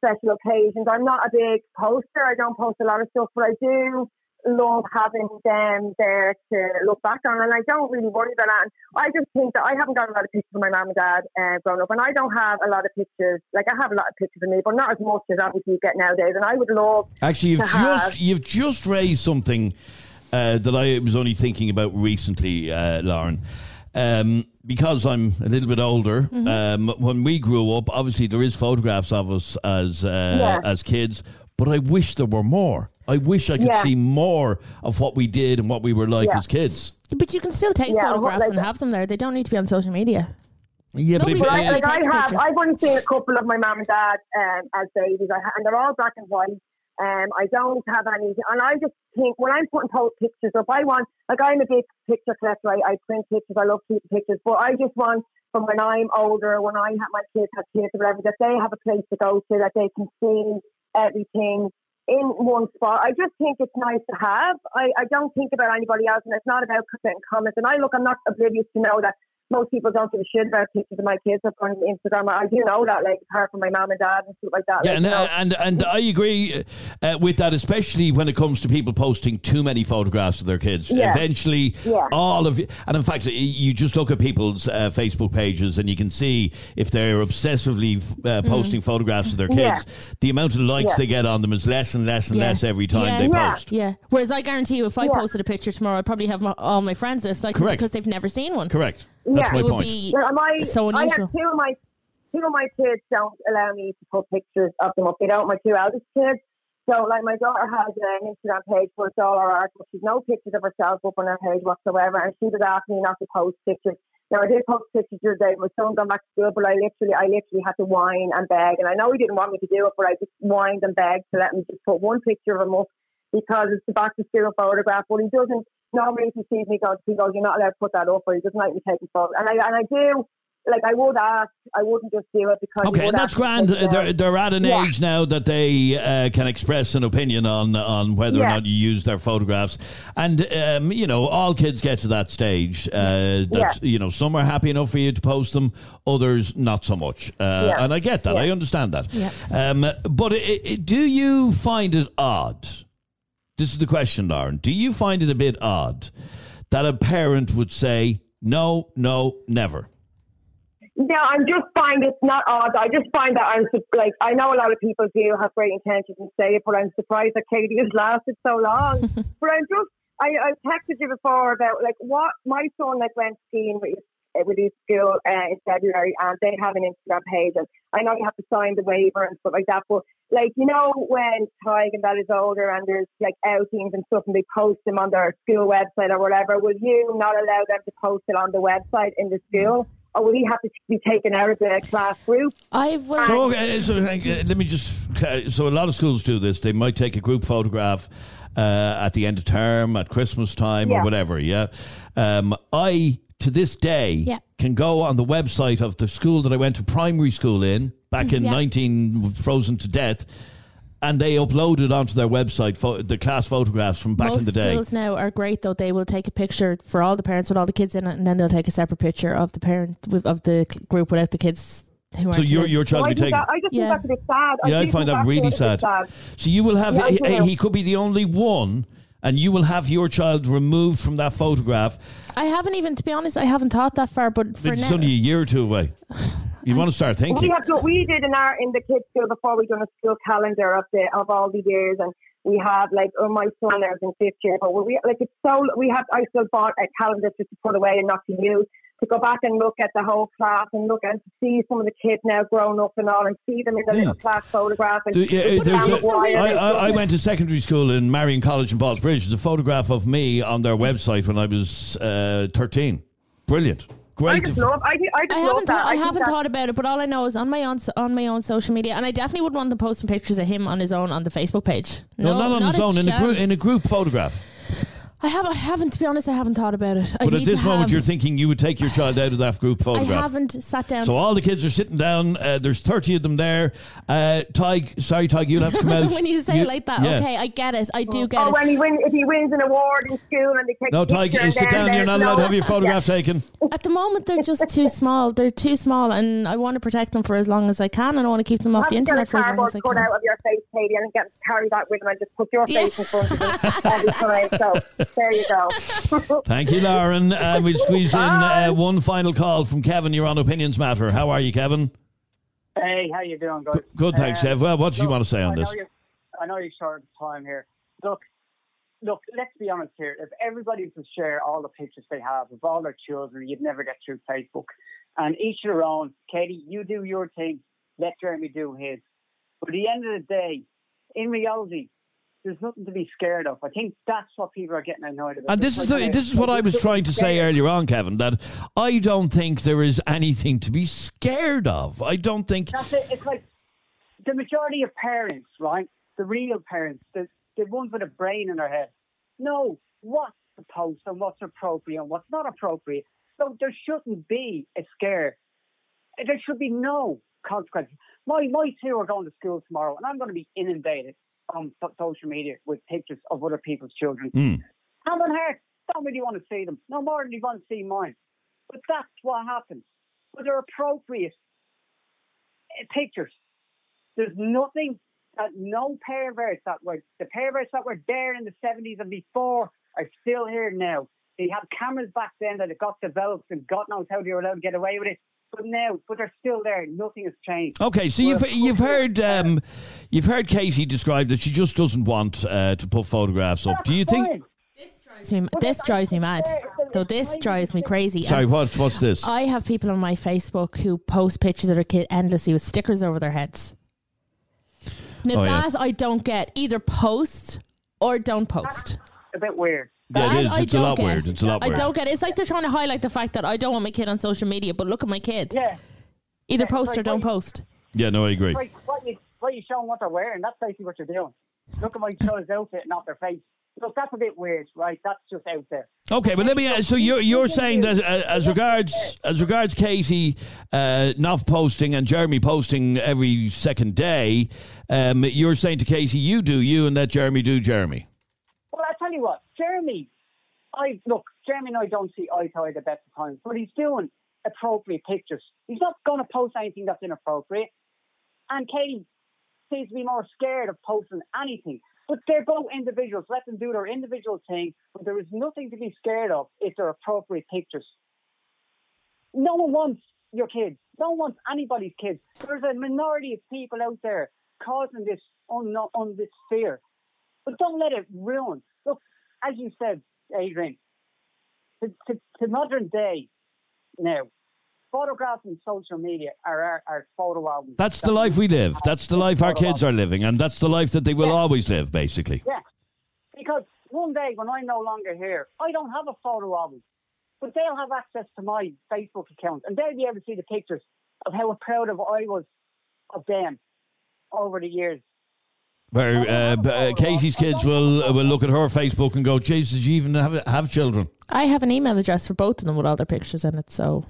Speaker 14: special occasions. I'm not a big poster. I don't post a lot of stuff, but I do love having them there to look back on, and I don't really worry about that. And I just think that I haven't got a lot of pictures of my mum and dad uh, growing up, and I don't have a lot of pictures. Like I have a lot of pictures of me, but not as much as obviously you get nowadays. And I would love
Speaker 2: Actually, you've
Speaker 14: to have-
Speaker 2: just you've just raised something uh, that I was only thinking about recently, uh, Lauren. Um, because I'm a little bit older,
Speaker 14: Mm-hmm.
Speaker 2: um, when we grew up, obviously there is photographs of us as uh,
Speaker 14: Yeah.
Speaker 2: as kids, but I wish there were more. I wish I could
Speaker 14: Yeah.
Speaker 2: see more of what we did and what we were like
Speaker 14: Yeah.
Speaker 2: as kids.
Speaker 3: But you can still take
Speaker 14: Yeah,
Speaker 3: photographs
Speaker 14: like-
Speaker 3: and have them there. They don't need to be on social media.
Speaker 2: Yeah, but if
Speaker 3: Nobody's
Speaker 14: I,
Speaker 3: uh,
Speaker 14: like I
Speaker 3: takes
Speaker 14: have,
Speaker 3: pictures.
Speaker 14: I've only seen a couple of my mum and dad um, as babies, I ha- and they're all black and white. Um, I don't have any, and I just think when I'm putting pictures up, I want like I'm a big picture collector. I, I print pictures. I love keeping pictures, but I just want from when I'm older, when I have my kids have kids or whatever, that they have a place to go to, that they can see everything in one spot. I just think it's nice to have. I, I don't think about anybody else, and it's not about putting comments. And I look, I'm not oblivious to know that most people don't give a shit about pictures of my kids up on Instagram. I do know that, like, apart from my mom and dad and stuff like that.
Speaker 2: Yeah,
Speaker 14: like,
Speaker 2: and,
Speaker 14: you know.
Speaker 2: uh, and and I agree uh, with that, especially when it comes to people posting too many photographs of their kids.
Speaker 14: Yeah.
Speaker 2: Eventually,
Speaker 14: Yeah.
Speaker 2: all of it, and in fact, you just look at people's uh, Facebook pages and you can see if they're obsessively uh, posting photographs of their kids,
Speaker 14: Yeah.
Speaker 2: the amount of likes
Speaker 14: Yeah.
Speaker 2: they get on them is less and less and
Speaker 3: Yes.
Speaker 2: less every time
Speaker 3: Yeah.
Speaker 2: they
Speaker 14: Yeah.
Speaker 2: post.
Speaker 3: Yeah. Whereas I guarantee you, if I
Speaker 14: Yeah.
Speaker 3: posted a picture tomorrow, I'd probably have my, all my friends list, like
Speaker 2: Correct.
Speaker 3: because they've never seen one.
Speaker 2: Correct. That's
Speaker 14: Yeah.
Speaker 2: my
Speaker 3: It would
Speaker 2: point.
Speaker 3: be
Speaker 14: Yeah, my,
Speaker 3: so
Speaker 14: I have two of my two of my kids don't allow me to put pictures of them up. They don't. My two eldest kids. So, like, my daughter has an Instagram page where it's all her art, but she's no pictures of herself up on her page whatsoever. And she was asking me not to post pictures. Now, I did post pictures the other day. My son gone back to school, but I literally, I literally had to whine and beg. And I know he didn't want me to do it, but I just whined and begged to let me just put one picture of him up because it's the back to school photograph. But he doesn't. Normally, if he sees me, he goes, he goes, "You're not allowed to put that up," or he doesn't like me taking photos. And I and I do. Like I would ask, I wouldn't just do it because.
Speaker 2: Okay, and that's
Speaker 14: ask me to
Speaker 2: grand.
Speaker 14: take it
Speaker 2: They're, they're at an
Speaker 14: Yeah.
Speaker 2: age now that they uh, can express an opinion on on whether or not you use their photographs, and um, you know all kids get to that stage. Uh, that you know some are happy enough for you to post them, others not so much. Uh,
Speaker 14: Yeah.
Speaker 2: And I get that. I understand that.
Speaker 3: Yeah.
Speaker 2: Um, but i i do you find it odd? This is the question, Lauren. Do you find it a bit odd that a parent would say no, no, never?
Speaker 14: No, I'm just find it's not odd. I just find that I'm su- like I know a lot of people do have great intentions and say it, but I'm surprised that Katie has lasted so long. but I'm just I, I texted you before about like what my son like went skiing with his with his school uh, in February, and they have an Instagram page. And I know you have to sign the waiver and stuff like that, but like you know when Tadhg and that is older and there's like outings and stuff, and they post them on their school website or whatever, will you not allow them to post it on the website in the school? Or will he have to be taken out of the class group?
Speaker 3: I will.
Speaker 2: So, okay, so uh, let me just. So, a lot of schools do this. They might take a group photograph uh, at the end of term, at Christmas time,
Speaker 3: Yeah.
Speaker 2: or whatever. Yeah. Um, I, to this day,
Speaker 3: Yeah.
Speaker 2: can go on the website of the school that I went to primary school in back in
Speaker 3: Yeah.
Speaker 2: 19 frozen to death. And they uploaded onto their website pho- the class photographs from back
Speaker 3: Most
Speaker 2: in the day.
Speaker 3: schools now are great though. They will take a picture for all the parents with all the kids in it, and then they'll take a separate picture of the parent with- of the group without the kids. Who
Speaker 2: So
Speaker 3: aren't
Speaker 2: your
Speaker 3: in.
Speaker 2: your child
Speaker 14: I
Speaker 2: will be taken.
Speaker 14: that- I just
Speaker 3: Yeah.
Speaker 14: think that's a bit sad.
Speaker 2: Yeah, I
Speaker 14: do
Speaker 2: find that really
Speaker 14: a bit
Speaker 2: sad. So you will have
Speaker 14: Yeah, I
Speaker 2: he, he could be the only one, and you will have your child removed from that photograph.
Speaker 3: I haven't even, to be honest, I haven't thought that far. But for
Speaker 2: It's
Speaker 3: now,
Speaker 2: only a year or two away. You want to start thinking.
Speaker 14: We have to, we did in our in the kids school before we done a school calendar of the of all the years and we have like oh my son is in fifth year but we like it's so we have I still bought a calendar just to put away and not to use to go back and look at the whole class and look and see some of the kids now grown up and all and see them in the little class photograph and
Speaker 2: Do- yeah,
Speaker 14: put
Speaker 2: there's
Speaker 14: down
Speaker 2: a-
Speaker 14: the wire
Speaker 2: I, I, I went to secondary school in Marian College in Ballsbridge. There's a photograph of me on their website when I was uh, 13. Brilliant.
Speaker 14: I
Speaker 2: Great.
Speaker 14: just love I, I just
Speaker 3: I
Speaker 14: love
Speaker 3: haven't,
Speaker 14: that
Speaker 3: thought, I
Speaker 14: think
Speaker 3: haven't thought about it, but all I know is on my own on my own social media, and I definitely would want them posting pictures of him on his own on the Facebook page.
Speaker 2: no, not on his own, in a, group, in a group photograph.
Speaker 3: I have, I haven't, to be honest, I haven't thought about it. I
Speaker 2: But at this moment,
Speaker 3: have-
Speaker 2: you're thinking you would take your child out of that group photograph.
Speaker 3: I haven't sat down.
Speaker 2: So all the kids are sitting down. Uh, there's 30 of them there. Uh, Tadhg, sorry, Tadhg, you'll have to come out.
Speaker 3: when you say it like that,
Speaker 2: yeah.
Speaker 3: okay, I get it. I do get
Speaker 14: Oh,
Speaker 3: it.
Speaker 14: when he wins, if he wins an award in school and they take
Speaker 2: No,
Speaker 14: a
Speaker 2: Tadhg,
Speaker 14: picture
Speaker 2: you
Speaker 14: and
Speaker 2: sit down. You're
Speaker 14: there's
Speaker 2: not allowed to have your photograph taken.
Speaker 3: At the moment, they're just too small. They're too small, and I want to protect them for as long as I can, and I want to keep them off
Speaker 14: Have
Speaker 3: the
Speaker 14: to get a
Speaker 3: internet for as long as I
Speaker 14: cut
Speaker 3: can.
Speaker 14: out of your face, Katie, and get carry that with him and just put your face in front of him every time. So there you go.
Speaker 2: Thank you, Lauren. Uh, we'll squeeze in uh, one final call from Kevin. You're on Opinions Matter. How are you, Kevin?
Speaker 13: Hey, how you doing, guys?
Speaker 2: Good, thanks,
Speaker 13: Um,
Speaker 2: Well, what do you want to say on
Speaker 13: I
Speaker 2: this?
Speaker 13: I know you're short of time here. Look, look. Let's be honest here. If everybody was share all the pictures they have of all their children, you'd never get through Facebook. And each their own. Katie, you do your thing. Let Jeremy do his. But at the end of the day, in reality, there's nothing to be scared of. I think that's what people are getting annoyed about.
Speaker 2: And this is the, this is what I was trying to say earlier on, Kevin. That I don't think there is anything to be scared of. I don't think.
Speaker 13: That's it. It's like the majority of parents, right? The real parents, the, the ones with a brain in their head, know what's post and what's appropriate and what's not appropriate. So there shouldn't be a scare. There should be no consequences. My my two are going to school tomorrow, and I'm going to be inundated on so- social media with pictures of other people's children.
Speaker 2: Mm.
Speaker 13: Hand on heart, don't really want to see them. No more than you want to see mine. But that's what happens. But they're appropriate pictures. There's nothing that no perverts that were the perverts that were there in the seventies and before are still here now. They had cameras back then that it got developed and God knows how they were allowed to get away with it. But now, but they're still there. Nothing has changed.
Speaker 2: Okay, so you've you've heard um, you've heard Katie describe that she just doesn't want uh, to put photographs up. Do you think?
Speaker 13: Fine.
Speaker 3: Drives me- This drives me mad. Though this drives me crazy.
Speaker 2: Sorry,
Speaker 3: And
Speaker 2: what what's this?
Speaker 3: I have people on my Facebook who post pictures of their kid endlessly with stickers over their heads. Now
Speaker 2: Oh, yeah.
Speaker 3: that I don't get. Either post or don't post.
Speaker 13: A bit weird.
Speaker 2: Yeah, it
Speaker 3: That
Speaker 2: is.
Speaker 3: I
Speaker 2: It's a
Speaker 3: don't
Speaker 2: lot
Speaker 3: get.
Speaker 2: weird. It's a lot
Speaker 3: I
Speaker 2: weird.
Speaker 3: don't get. it. It's like they're trying to highlight the fact that I don't want my kid on social media, but look at my kid.
Speaker 13: Yeah.
Speaker 3: Either
Speaker 13: Yeah,
Speaker 3: post
Speaker 13: like
Speaker 3: or don't
Speaker 13: what-
Speaker 3: post.
Speaker 2: Yeah, no, I agree.
Speaker 13: Right, what you what you showing what they're wearing? That's basically what you're doing. Look at my child's outfit, not their face. Look, that's a bit weird, right? That's just out there.
Speaker 2: Okay, but let me. Uh, so you're you're saying that uh, as regards as regards Katie uh, not posting and Jeremy posting every second day, um, you're saying to Katie, you do you, and let Jeremy do Jeremy.
Speaker 13: Well, I tell you what, Jeremy, I look, Jeremy and I don't see eye to eye the best of times, but he's doing appropriate pictures. He's not going to post anything that's inappropriate. And Katie seems to be more scared of posting anything. But they're both individuals. Let them do their individual thing. But there is nothing to be scared of if they're appropriate pictures. No one wants your kids. No one wants anybody's kids. There's a minority of people out there causing this on, on this fear. But don't let it ruin. As you said, Adrian, to, to, to modern day, now. Photographs and social media are our, our photo albums.
Speaker 2: That's the life we live. That's the life our kids are living, and that's the life that they will always live, basically.
Speaker 13: Yeah. Because one day when I'm no longer here, I don't have a photo album. But they'll have access to my Facebook account and they'll be able to see the pictures of how proud of I was of them over the years.
Speaker 2: Where uh, uh, Katie's kids will uh, will look at her Facebook and go, "Jesus, did you even have have children?"
Speaker 3: I have an email address for both of them with all their pictures in it. So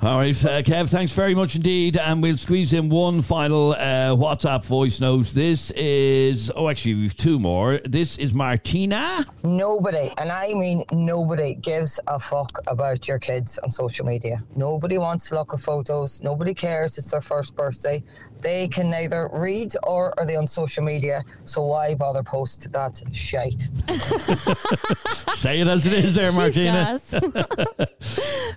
Speaker 2: All right, uh, Kev, thanks very much indeed. And we'll squeeze in one final uh, WhatsApp voice note. This is, oh, actually, we've two more. This is Martina.
Speaker 15: Nobody, and I mean nobody, gives a fuck about your kids on social media. Nobody wants to look at photos. Nobody cares it's their first birthday. They can neither read or are they on social media. So why bother post that shite?
Speaker 2: Say it as it is there,
Speaker 3: She
Speaker 2: Martina.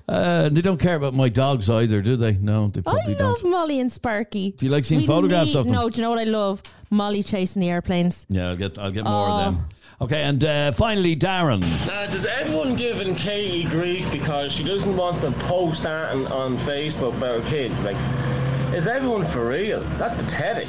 Speaker 2: uh, they don't care about my dogs either, do they? No, they
Speaker 3: I
Speaker 2: probably
Speaker 3: love
Speaker 2: don't.
Speaker 3: Molly and Sparky.
Speaker 2: Do you like seeing
Speaker 3: We
Speaker 2: photographs
Speaker 3: need-
Speaker 2: of them?
Speaker 3: No, do you know what I love? Molly chasing the airplanes.
Speaker 2: Yeah, I'll get, I'll get more
Speaker 3: Oh.
Speaker 2: of them. Okay, and uh, finally, Darren.
Speaker 16: Lads, is everyone giving Katie grief because she doesn't want to post that on, on Facebook about her kids? Like, is everyone for real? That's pathetic.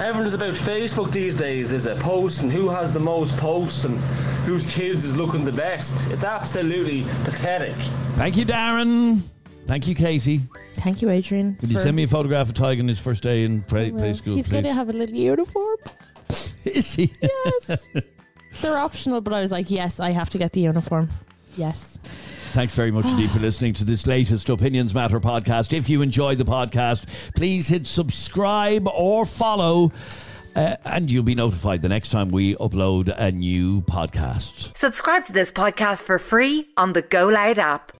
Speaker 16: Everyone is about Facebook these days, is it? Posts and who has the most posts and whose kids is looking the best. It's absolutely pathetic.
Speaker 2: Thank you, Darren. Thank you, Katie.
Speaker 3: Thank you, Adrian.
Speaker 2: Could you send me a photograph of Tygan his first day in play, play school,
Speaker 3: He's
Speaker 2: please?
Speaker 3: going to have a little uniform.
Speaker 2: Is he?
Speaker 3: Yes. They're optional, but I was like, yes, I have to get the uniform. Yes.
Speaker 2: Thanks very much indeed for listening to this latest Opinions Matter podcast. If you enjoyed the podcast, please hit subscribe or follow, uh, and you'll be notified the next time we upload a new podcast.
Speaker 1: Subscribe to this podcast for free on the Go Loud app.